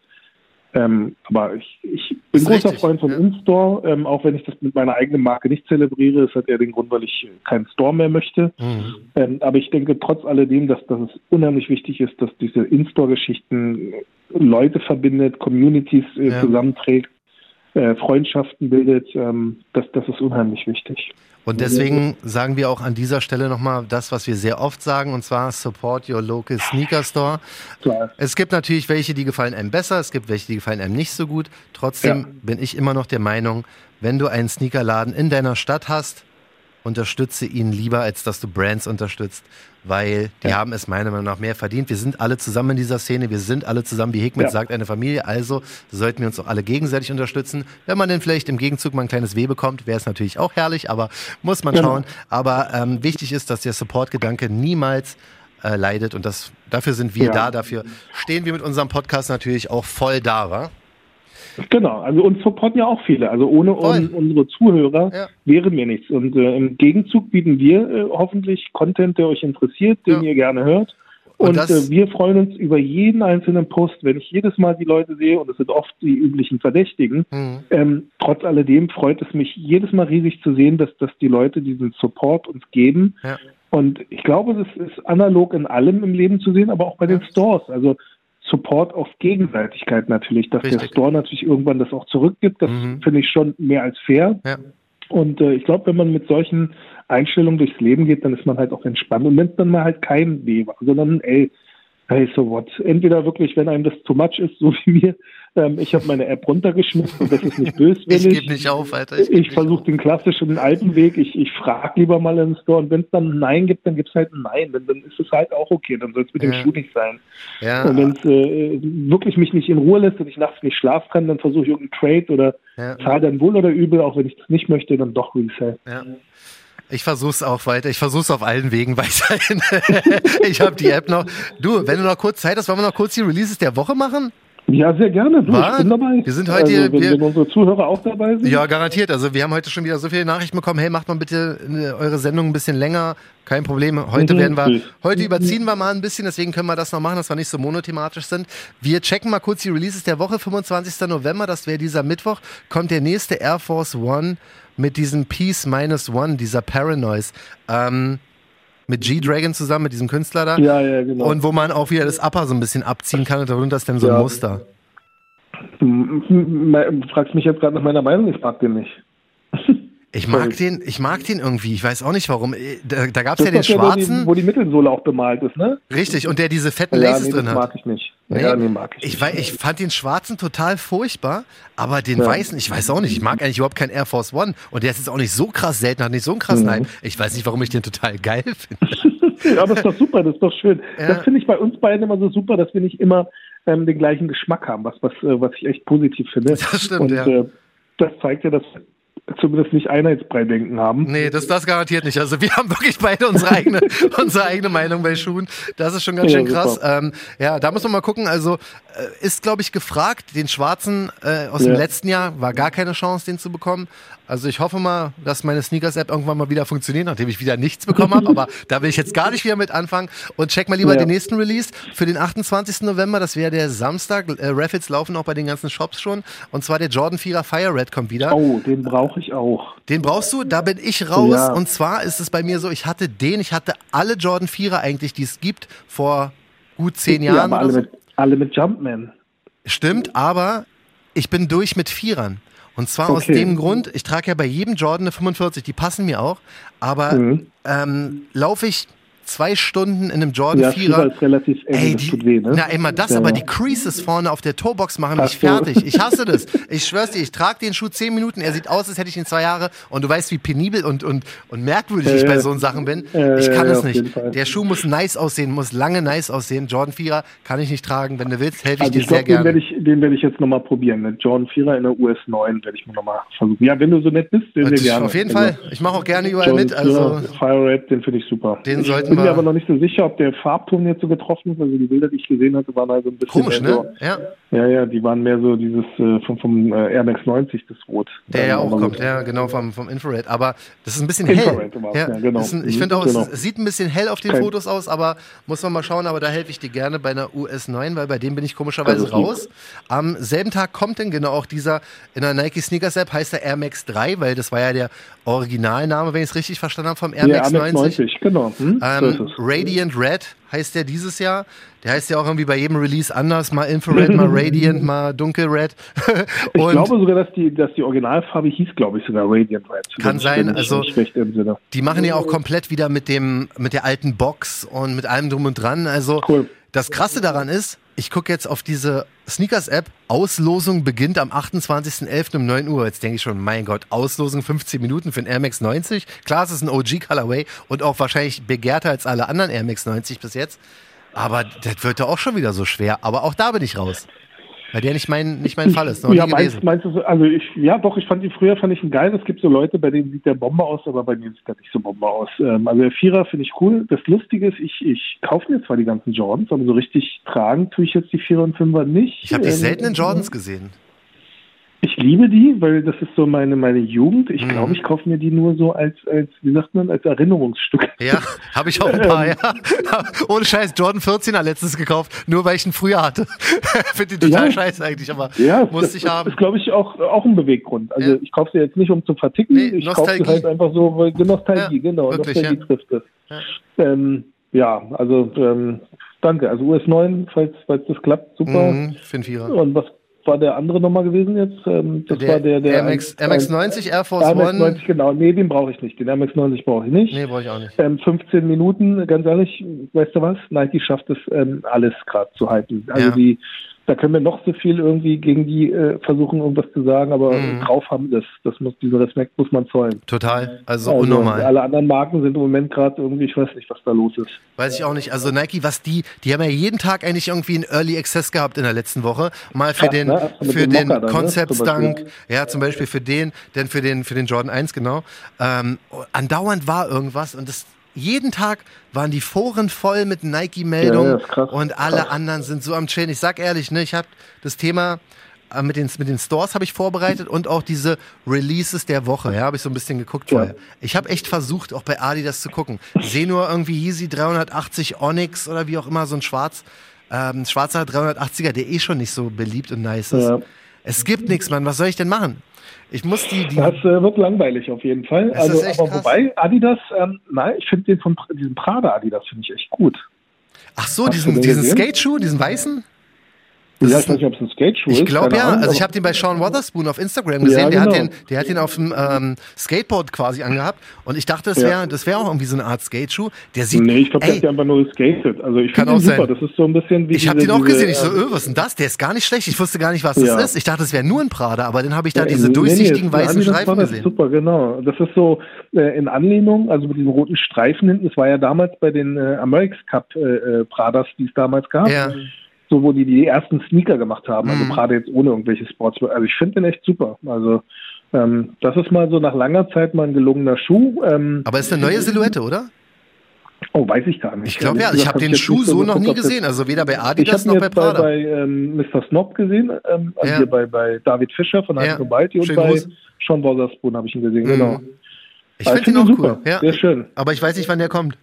Ähm, aber ich, ich bin großer richtig, Freund von ja. In-Store, ähm, auch wenn ich das mit meiner eigenen Marke nicht zelebriere. Das hat eher den Grund, weil ich keinen Store mehr möchte. Mhm. Ähm, aber ich denke trotz alledem, dass, dass es unheimlich wichtig ist, dass diese In-Store-Geschichten Leute verbindet, Communities äh, Ja. zusammenträgt, äh, Freundschaften bildet. Ähm, das, das ist unheimlich wichtig. Und deswegen sagen wir auch an dieser Stelle nochmal das, was wir sehr oft sagen, und zwar support your local sneaker store. Klar. Es gibt natürlich welche, die gefallen einem besser, es gibt welche, die gefallen einem nicht so gut. Trotzdem Ja. bin ich immer noch der Meinung, wenn du einen Sneakerladen in deiner Stadt hast, unterstütze ihn lieber, als dass du Brands unterstützt, weil die Ja. haben es meiner Meinung nach mehr verdient. Wir sind alle zusammen in dieser Szene, wir sind alle zusammen, wie Hickmet Ja. sagt, eine Familie, also sollten wir uns auch alle gegenseitig unterstützen. Wenn man denn vielleicht im Gegenzug mal ein kleines Weh bekommt, wäre es natürlich auch herrlich, aber muss man Genau. schauen. Aber ähm, wichtig ist, dass der Support-Gedanke niemals äh, leidet und das, dafür sind wir Ja. da, dafür stehen wir mit unserem Podcast natürlich auch voll da, wa? Genau, also uns supporten ja auch viele. Also ohne un, unsere Zuhörer Ja. wären wir nichts. Und äh, im Gegenzug bieten wir äh, hoffentlich Content, der euch interessiert, den Ja. ihr gerne hört. Und Und, äh, wir freuen uns über jeden einzelnen Post, wenn ich jedes Mal die Leute sehe, und es sind oft die üblichen Verdächtigen. Mhm. Ähm, trotz alledem freut es mich jedes Mal riesig zu sehen, dass, dass die Leute diesen Support uns geben. Ja. Und ich glaube, das ist analog in allem im Leben zu sehen, aber auch bei den Stores. Also Support auf Gegenseitigkeit natürlich, dass der Richtig. Store natürlich irgendwann das auch zurückgibt, das Mhm. finde ich schon mehr als fair. Ja. Und äh, ich glaube, wenn man mit solchen Einstellungen durchs Leben geht, dann ist man halt auch entspannt. Und es dann mal halt kein war, sondern ey, hey, so what? Entweder wirklich, wenn einem das too much ist, so wie mir, ähm, ich habe meine App runtergeschmissen und das ist nicht <laughs> Ich böswillig. gebe nicht auf, Alter. Ich, nicht versuche den klassischen alten Weg. Ich, ich frage lieber mal in den Store und wenn es dann ein Nein gibt, dann gibt es halt ein Nein. Dann, dann ist es halt auch okay. Dann soll es mit dem Ja. Schuh nicht sein. Ja, Und wenn es äh, wirklich mich nicht in Ruhe lässt und ich nachts nicht schlafen kann, dann versuche ich irgendeinen Trade oder ja. zahle dann wohl oder übel, auch wenn ich das nicht möchte, dann doch Resell. Ja. Ich versuch's auch weiter. Ich versuch's auf allen Wegen <laughs> weiterhin. ich habe die App noch. Du, wenn du noch kurz Zeit hast, wollen wir noch kurz die Releases der Woche machen? Ja, sehr gerne. Du, ich bin dabei. Wir sind heute hier- also, wenn, wir- wenn unsere Zuhörer auch dabei sind. Ja, garantiert. Also wir haben heute schon wieder so viele Nachrichten bekommen. Hey, macht mal bitte äh, eure Sendung ein bisschen länger. Kein Problem. Heute Mhm. werden wir, heute überziehen wir mal ein bisschen, deswegen können wir das noch machen, dass wir nicht so monothematisch sind. Wir checken mal kurz die Releases der Woche. 25. November, das wäre dieser Mittwoch, kommt der nächste Air Force One mit diesem Peace Minus One, dieser Paranoise. Ähm, mit G-Dragon zusammen, mit diesem Künstler da. Ja, ja, genau. Und wo man auch wieder das Upper so ein bisschen abziehen kann und darunter ist dann so ein Ja. Muster. Du fragst mich jetzt gerade nach meiner Meinung, ich mag den nicht. Ich mag den, ich mag den irgendwie. Ich weiß auch nicht warum. Äh, Da, da gab es ja den doch der, wo die, schwarzen. wo die Mittelsohle auch bemalt ist, ne? Richtig, und der diese fetten Ja, Laces nee, drin hat. mag ich nicht. Nee. Ja, nee, mag ich, Ich, nicht. ich fand den schwarzen total furchtbar, aber den Ja. weißen, ich weiß auch nicht. Ich mag eigentlich überhaupt keinen Air Force One. Und der ist jetzt auch nicht so krass selten, hat nicht so einen krassen Mhm. Hype. Ich weiß nicht, warum ich den total geil <laughs> finde. Ja, aber ist doch super, das ist doch schön. Ja. Das finde ich bei uns beiden immer so super, dass wir nicht immer ähm, den gleichen Geschmack haben, was, was, äh, was ich echt positiv finde. Das stimmt, Und ja. äh, das zeigt ja, dass zumindest nicht Einheitsbrei-Denken haben. Nee, das, das garantiert nicht. Also wir haben wirklich beide unsere eigene, <laughs> unsere eigene Meinung bei Schuhen. Das ist schon ganz Ja, schön krass. super. Ähm, ja, da muss man mal gucken. Also äh, ist, glaube ich, gefragt. Den schwarzen äh, aus dem Ja. letzten Jahr war gar keine Chance, den zu bekommen. Also ich hoffe mal, dass meine Sneakers-App irgendwann mal wieder funktioniert, nachdem ich wieder nichts bekommen habe. Aber da will ich jetzt gar nicht wieder mit anfangen. Und check mal lieber Ja. den nächsten Release für den 28. November. Das wäre der Samstag. Äh, Raffles laufen auch bei den ganzen Shops schon. Und zwar der Jordan 4er Fire Red kommt wieder. Oh, den brauche ich auch. Den brauchst du, da bin ich raus. Ja. Und zwar ist es bei mir so, ich hatte den, ich hatte alle Jordan 4er eigentlich, die es gibt, vor gut zehn Ja, Jahren. aber oder alle so. mit, alle mit Jumpman. Stimmt, aber ich bin durch mit Vierern. Und zwar aus Okay. dem Grund, ich trage ja bei jedem Jordan eine 45, die passen mir auch, aber Mhm. ähm, laufe ich zwei Stunden in einem Jordan Ja, 4er. Vierer ist relativ eng, Ey, die, tut weh, ne? Na, immer das, Ja, aber ja. die Creases vorne auf der Toebox machen mich Ach so. fertig. Ich hasse das. <laughs> Ich schwör's dir, ich trage den Schuh zehn Minuten, er sieht aus, als hätte ich ihn zwei Jahre und du weißt, wie penibel und, und, und merkwürdig ich Ja, bei ja. so Sachen bin. Ja, ich kann ja, es jeden nicht. Der Schuh muss nice aussehen, muss lange nice aussehen. Jordan 4er kann ich nicht tragen. Wenn du willst, helfe ich Also dir ich sehr glaube, den gerne. werde ich, den werde ich jetzt nochmal probieren. Mit Jordan 4er in der US 9 werde ich mir nochmal versuchen. Ja, wenn du so nett bist, sehr, sehr gerne. Auf jeden Also, Fall. Ich mache auch gerne überall Jordan mit. Also 4er, Fire Red, den finde ich super. Den ich sollten bin mir aber noch nicht so sicher, ob der Farbton jetzt so getroffen ist. Also die Bilder, die ich gesehen hatte, waren also ein bisschen komisch, ne? Ja. So, ja, ja, die waren mehr so dieses äh, vom, vom äh, Air Max 90, das Rot. Der ja auch kommt, so- ja, genau, vom, vom Infrared. Aber das ist ein bisschen Infrared hell. war's, ja, genau. ein, ich Mhm, finde auch, genau. es, sieht ein bisschen hell auf den Kein- Fotos aus, aber muss man mal schauen. Aber da helfe ich dir gerne bei einer US 9, weil bei dem bin ich komischerweise lieb. raus. Am selben Tag kommt dann genau auch dieser, in der Nike Sneakers App heißt der Air Max 3, weil das war ja der Originalname, wenn ich es richtig verstanden habe, vom Air Ja, Max Air Max 90. 90, genau. Hm? Ähm. Radiant Red heißt der dieses Jahr. Der heißt ja auch irgendwie bei jedem Release anders. Mal Infrared, mal <laughs> Radiant, mal Dunkel Red. Ich glaube sogar, dass die, dass die Originalfarbe hieß, glaube ich, sogar Radiant Red. Kann sein, also-. Die machen ja auch komplett wieder mit dem, mit der alten Box und mit allem drum und dran. Also Cool. das Krasse daran ist, ich gucke jetzt auf diese Sneakers-App. Auslosung beginnt am 28.11. um 9 Uhr. Jetzt denke ich schon, mein Gott, Auslosung 15 Minuten für ein Air Max 90. Klar, es ist ein OG-Colorway und auch wahrscheinlich begehrter als alle anderen Air Max 90 bis jetzt. Aber das wird ja auch schon wieder so schwer. Aber auch da bin ich raus. Weil der nicht mein, nicht mein Fall ist. Ja, meinst, meinst du, so- also ich, ja doch, ich fand ihn früher fand ich ihn geil. Es gibt so Leute, bei denen sieht der Bombe aus, aber bei mir sieht er nicht so Bombe aus. Ähm, also der Vierer finde ich cool. Das Lustige ist, ich, ich kaufe mir zwar die ganzen Jordans, aber so richtig tragen tue ich jetzt die Vierer und Fünfer nicht. Ich habe die Ähm, selten in Jordans gesehen. Ich liebe die, weil das ist so meine, meine Jugend. Ich Mhm. glaube, ich kaufe mir die nur so als, als, wie sagt man, als Erinnerungsstück. Ja, habe ich auch ein paar, ja. <laughs> Ohne Scheiß, Jordan 14er letztens gekauft, nur weil ich ihn früher hatte. <laughs> Finde den total Ja. scheiße eigentlich, aber Ja, musste das, ich das haben. ist, glaube ich, auch, auch ein Beweggrund. Also Ja. ich kaufe sie jetzt nicht, um zu verticken. Nee, ich kaufe sie halt einfach so, weil die Nostalgie, Ja, genau. wirklich, Nostalgie trifft es. Ähm, ja, also ähm, danke. Also US 9, falls, falls das klappt, super. Mhm, für einen Vierer. Und was war der andere nochmal gewesen jetzt? Ähm, das war der, der Air Max, Air Max 90, Air Force Air Max One. 90, genau. Nee, den brauche ich nicht. Den Air Max 90 brauche ich nicht. Nee, brauche ich auch nicht. Ähm, 15 Minuten, ganz ehrlich, weißt du was? Nike schafft es, ähm, alles gerade zu halten. Also Ja. die, da können wir noch so viel irgendwie gegen die äh, versuchen, irgendwas zu sagen, aber Mhm. drauf haben das. Das muss, diesen Respekt muss man zollen. Total. Also, Also, unnormal. Alle anderen Marken sind im Moment gerade irgendwie, ich weiß nicht, was da los ist. Weiß ich auch nicht. Also Nike, was die, die haben ja jeden Tag eigentlich irgendwie einen Early Access gehabt in der letzten Woche. Mal für Krass, den, ne? Also für den ne? Concept Beispiel. Dunk, ja, zum Beispiel für den, dann für den, für den Jordan 1, genau. Ähm, andauernd war irgendwas und das, jeden Tag waren die Foren voll mit Nike-Meldungen Ja, ja, und alle Krass. anderen sind so am Chillen. Ich sag ehrlich, ne, ich habe das Thema äh, mit den, mit den Stores habe ich vorbereitet und auch diese Releases der Woche, ja, habe ich so ein bisschen geguckt Ja. vorher. Ich habe echt versucht, auch bei Adidas zu gucken. Sehe nur irgendwie Yeezy 380 Onyx oder wie auch immer, so ein schwarz, ähm, schwarzer 380er, der eh schon nicht so beliebt und nice ist. Ja. Es gibt nichts, Mann. Was soll ich denn machen? Ich muss die, die Das äh, wird langweilig auf jeden Fall. Das also, aber krass. wobei, Adidas, ähm, nein, ich finde den von diesem Prada Adidas finde ich echt gut. ach so, Hast diesen, diesen? Skateschuh, diesen weißen? Das ja, ich weiß nicht, ob es ein Skateschuh Ich ist. glaube keine ja. Ahnung, Also ich habe den bei Sean <laughs> Wotherspoon auf Instagram gesehen. Ja, der, hat genau. den, der hat den auf dem ähm, Skateboard quasi angehabt. Und ich dachte, das Ja. wäre das wäre auch irgendwie so eine Art Skateschuh. Der sieht. Nee, ich glaube, der hat ja einfach nur geskatet. Also ich finde den super. sein. Das ist so ein bisschen wie ich habe den auch diese, gesehen. Ich so, öh, was ist denn das? Der ist gar nicht schlecht. Ich wusste gar nicht, was das Ja. ist. Ich dachte, das wäre nur ein Prada, aber dann habe ich da Ja, diese nee, durchsichtigen nee, weißen war Streifen das gesehen. Super, genau. Das ist so äh, in Anlehnung, also mit diesen roten Streifen hinten. Das war ja damals bei den äh, America's Cup äh, äh, Pradas, die es damals gab. Ja. So wo die die ersten Sneaker gemacht haben, also Mhm. gerade jetzt ohne irgendwelche Sportswear. Also ich finde den echt super. Also ähm, das ist mal so nach langer Zeit mal ein gelungener Schuh. Ähm, Aber ist eine neue Silhouette, oder? oh, weiß ich gar nicht. Ich glaube ja, Ehrlich ich habe den Schuh so noch nie gesehen. Also weder bei Ich Adidas habe noch ihn bei jetzt bei, Prada. bei ähm, Mr. Snob gesehen, ähm, also Ja. hier bei, bei David Fischer von Ja. Heim Balti und bei. Sean Wotherspoon habe ich ihn gesehen, Mhm. genau. Ich Aber finde den auch super. cool. Ja. Sehr schön. Aber ich weiß nicht, wann der kommt.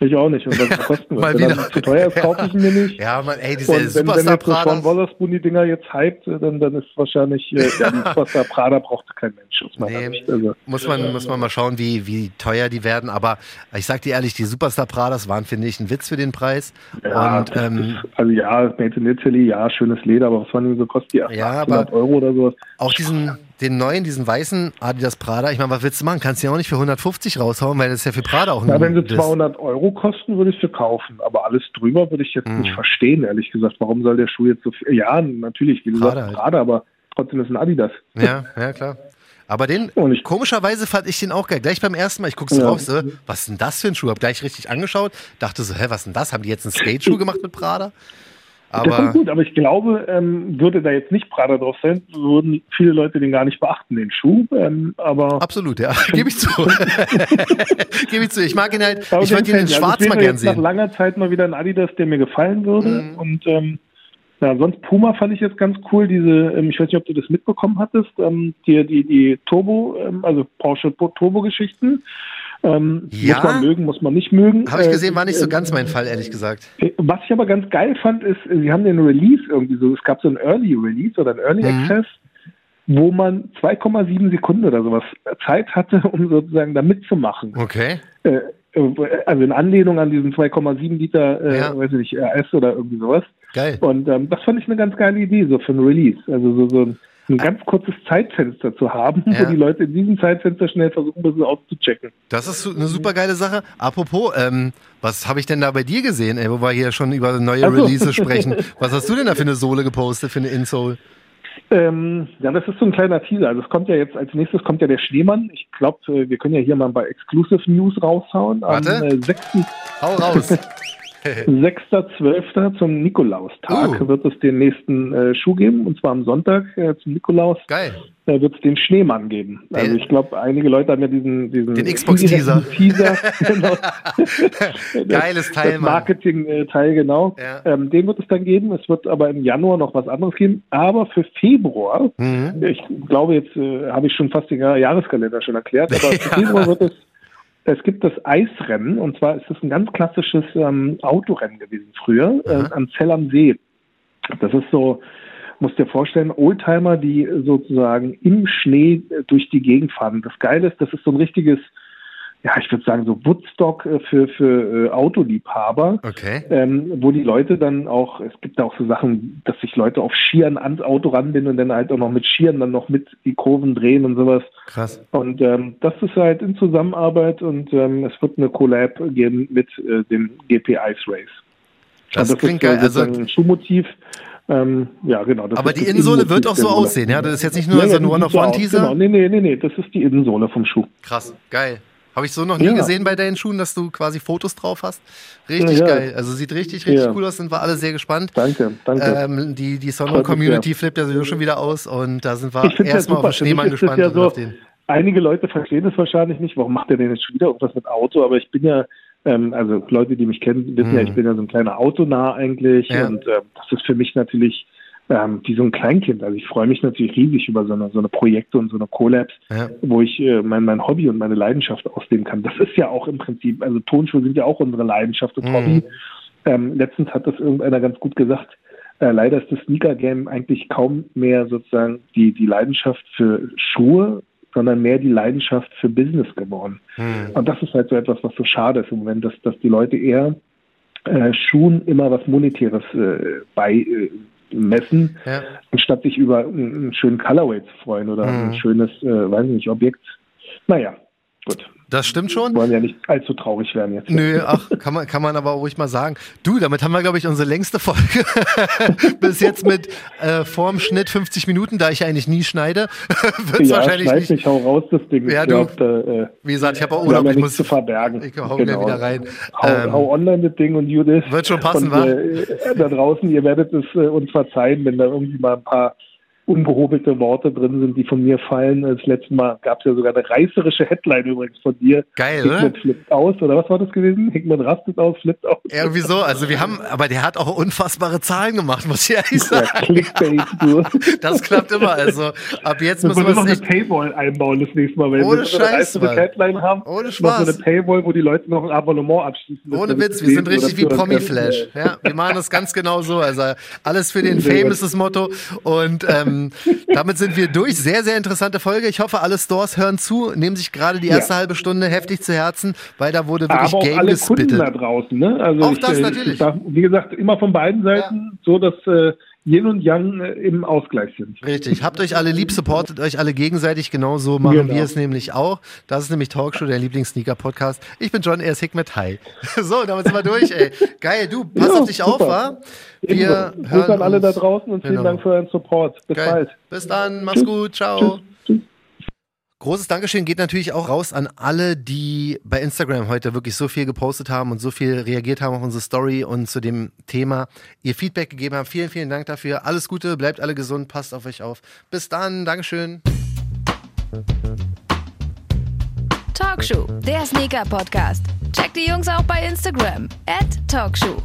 Ich auch nicht. Und was kosten wird. Wenn er zu teuer ist, <laughs> kaufe ich ihn mir nicht. Ja, man, ey, diese Und wenn, wenn Superstar jetzt so Sean Prada. Wotherspoon die Dinger jetzt hypt, dann, dann ist wahrscheinlich, äh, ja, <laughs> die Superstar Prada braucht kein Mensch aus meiner Nee. Also, Muss man, muss man mal schauen, wie, wie teuer die werden. Aber ich sag dir ehrlich, die Superstar Pradas waren, finde ich, ein Witz für den Preis. ja, Und das ähm, ist, also ja, Made in Italy, ja, schönes Leder, aber was waren die so kostet die? Ja, 800 aber- Euro oder sowas. auch diesen, den neuen, diesen weißen Adidas Prada, ich meine, was willst du machen? Kannst du ja auch nicht für 150 raushauen, weil das ist ja für Prada auch ein Ja, wenn sie das- 200 Euro kosten, würde ich sie kaufen. Aber alles drüber würde ich jetzt Mhm. nicht verstehen, ehrlich gesagt. Warum soll der Schuh jetzt so viel? Ja, natürlich, wie gesagt, Prada halt. Prada, aber trotzdem ist ein Adidas. Ja, ja, klar. Aber den, komischerweise fand ich den auch geil. Gleich beim ersten Mal, ich guck's Ja. drauf, so, was ist denn das für ein Schuh? Hab gleich richtig angeschaut, dachte so, hä, was ist denn das? Haben die jetzt einen Skate-Schuh gemacht mit Prada? Das ist Aber gut, aber ich glaube, ähm, würde da jetzt nicht Prada drauf sein, würden viele Leute den gar nicht beachten, den Schuh. Ähm, aber absolut, ja. <laughs> Gebe ich zu. <laughs> Gebe ich zu. Ich mag ihn halt, aber ich würde ihn in schwarz also mal gern jetzt nach sehen. langer Zeit mal wieder ein Adidas, der mir gefallen würde. Mhm. Und ähm, ja, sonst Puma fand ich jetzt ganz cool, diese, ähm, ich weiß nicht, ob du das mitbekommen hattest, ähm, die, die, die Turbo, ähm, also Porsche Turbo-Geschichten. Ähm, Ja. Muss man mögen, muss man nicht mögen. Habe ich Äh, gesehen, war nicht so äh, ganz mein Fall, ehrlich gesagt. Was ich aber ganz geil fand, ist, sie haben den Release irgendwie so, es gab so einen Early Release oder einen Early Mhm. Access, wo man 2,7 Sekunden oder sowas Zeit hatte, <laughs> um sozusagen da mitzumachen. Okay. Äh, also in Anlehnung an diesen 2,7 Liter, äh, Ja. weiß ich nicht, RS oder irgendwie sowas. Geil. Und ähm, das fand ich eine ganz geile Idee, so für ein Release. Also so, so ein, ein ganz kurzes Zeitfenster zu haben, Ja. wo die Leute in diesem Zeitfenster schnell versuchen, ein bisschen auszuchecken. Das ist eine super geile Sache. Apropos, ähm, was habe ich denn da bei dir gesehen, ey, wo wir hier schon über neue Ach so. Releases sprechen? <laughs> Was hast du denn da für eine Sohle gepostet, für eine Insole? Ähm, ja, das ist so ein kleiner Teaser. Also es kommt ja jetzt als nächstes kommt ja der Schneemann. Ich glaube, wir können ja hier mal bei Exclusive News raushauen. Warte. Am äh, 6. Hau raus. <laughs> <laughs> 6.12. zum Nikolaustag Uh. wird es den nächsten äh, Schuh geben. Und zwar am Sonntag äh, zum Nikolaus Geil. äh, wird es den Schneemann geben. Den- also ich glaube, einige Leute haben ja diesen, diesen Den Xbox-Teaser. <laughs> Teaser. genau. <laughs> Geiles Teil, das. Marketing-Teil, genau. Ja. Ähm, den wird es dann geben. Es wird aber im Januar noch was anderes geben. Aber für Februar, Mhm. ich glaube, jetzt äh, habe ich schon fast den Jahreskalender schon erklärt, aber für. Februar wird es, es gibt das Eisrennen und zwar ist es ein ganz klassisches ähm, Autorennen gewesen früher äh, am Zell am See. Das ist so, musst dir vorstellen, Oldtimer, die sozusagen im Schnee äh, durch die Gegend fahren. Das Geile ist, das ist so ein richtiges, ja, ich würde sagen, so Woodstock äh, für, für äh, Autoliebhaber Okay. ähm, wo die Leute dann auch, es gibt da auch so Sachen, dass sich Leute auf Skiern ans Auto ranbinden und dann halt auch noch mit Skiern dann noch mit die Kurven drehen und sowas. Krass. Und ähm, das ist halt in Zusammenarbeit und ähm, es wird eine Collab geben mit äh, dem GP Ice Race. Das, Und klingt ist, äh, geil. Also, ein Schuhmotiv. Ähm, ja, genau. Das aber die das Innensohle wird auch so aussehen, ja? Das ist jetzt nicht nur Ja, so ein One-of-One-Teaser. Genau, nee, nee, nee, nee, das ist die Innensohle vom Schuh. Krass, geil. Habe ich so noch nie Ja. gesehen bei deinen Schuhen, dass du quasi Fotos drauf hast. Richtig Ja. geil. Also sieht richtig, richtig Ja. cool aus, sind wir alle sehr gespannt. Danke, danke. Ähm, die die Sonne-Community flippt ja sowieso schon wieder aus und da sind wir ja erstmal auf den Schneemann das gespannt. ja so- auf den. Einige Leute verstehen es wahrscheinlich nicht. Warum macht er denn jetzt schon wieder irgendwas mit Auto? Aber ich bin ja, ähm, also Leute, die mich kennen, wissen Mhm. ja, ich bin ja so ein kleiner Autonah eigentlich. Ja. Und ähm, das ist für mich natürlich ähm, wie so ein Kleinkind. Also ich freue mich natürlich riesig über so eine, so eine Projekte und so eine Collabs, Ja. wo ich äh, mein, mein Hobby und meine Leidenschaft ausleben kann. Das ist ja auch im Prinzip, also Tonschuhe sind ja auch unsere Leidenschaft und Mhm. Hobby. Ähm, letztens hat das irgendeiner ganz gut gesagt. Äh, leider ist das Sneaker-Game eigentlich kaum mehr sozusagen die, die Leidenschaft für Schuhe, sondern mehr die Leidenschaft für Business geworden. Hm. Und das ist halt so etwas, was so schade ist im Moment, dass, dass die Leute eher äh, Schuhen immer was Monetäres äh, bei äh, messen, Ja. anstatt sich über einen, schönen Colorway zu freuen oder Mhm. ein schönes, äh, weiß ich nicht, Objekt. Naja, gut. Das stimmt schon. Wir wollen ja nicht allzu traurig werden jetzt. Nö, ach, kann man, kann man aber ruhig mal sagen. Du, damit haben wir, glaube ich, unsere längste Folge <laughs> bis jetzt mit äh, vorm Schnitt 50 Minuten, da ich eigentlich nie schneide. <laughs> Wird's ja, wahrscheinlich nicht. nicht. Hau raus das Ding. Ja, du, glaub, äh, wie gesagt, ich habe auch Urlaub. Ja ich muss zu verbergen. Ich hau genau. wieder rein. Hau, ähm, hau, online das Ding und Judith. Wird schon passen, und, äh, da draußen, ihr werdet es äh, uns verzeihen, wenn da irgendwie mal ein paar unbehobelte Worte drin sind, die von mir fallen. Das letzte Mal gab es ja sogar eine reißerische Headline übrigens von dir. Geil, Hickman flippt aus, oder was war das gewesen? Hickman rastet aus, flippt aus. Irgendwie so, also wir haben, aber der hat auch unfassbare Zahlen gemacht, muss ich ehrlich <laughs> sagen. Ja, Clickbait, du. Das klappt immer, also ab jetzt müssen wir noch eine Paywall einbauen das nächste Mal, wenn Ohne wir eine reißende Headline haben. Ohne Spaß. So eine Paywall, wo die Leute noch ein Abonnement abschließen. Ohne Witz, wir sind richtig wie Promi-Flash. Ja, wir machen das ganz genau so, also alles für den Fame ist das Motto und ähm, damit damit sind wir durch. Sehr, sehr interessante Folge. Ich hoffe, alle Stores hören zu, nehmen sich gerade die erste ja. halbe Stunde heftig zu Herzen, weil da wurde wirklich Aber auch Game alle gespittet. Kunden da draußen, ne? Also auch ich, das äh, natürlich. Darf, wie gesagt, immer von beiden Seiten, ja. so dass äh, Yin und Yang äh, im Ausgleich sind. Richtig. Habt euch alle lieb, supportet euch alle gegenseitig. Genauso machen genau. wir es nämlich auch. Das ist nämlich Talkshow, der Lieblings-Sneaker-Podcast. Ich bin John, er ist Hickmet. Hi. <laughs> So, damit sind wir durch, ey. Geil, du, pass ja, auf dich super. auf, wa? Wir Ebenso. hören an alle da draußen und vielen genau. Dank für euren Support. Bis Geil. bald. Bis dann, mach's gut, ciao. Tschüss. Großes Dankeschön geht natürlich auch raus an alle, die bei Instagram heute wirklich so viel gepostet haben und so viel reagiert haben auf unsere Story und zu dem Thema ihr Feedback gegeben haben. Vielen, vielen Dank dafür. Alles Gute, bleibt alle gesund, passt auf euch auf. Bis dann, Dankeschön. Talkshow, der Sneaker Podcast. Checkt die Jungs auch bei Instagram. At Talkshow.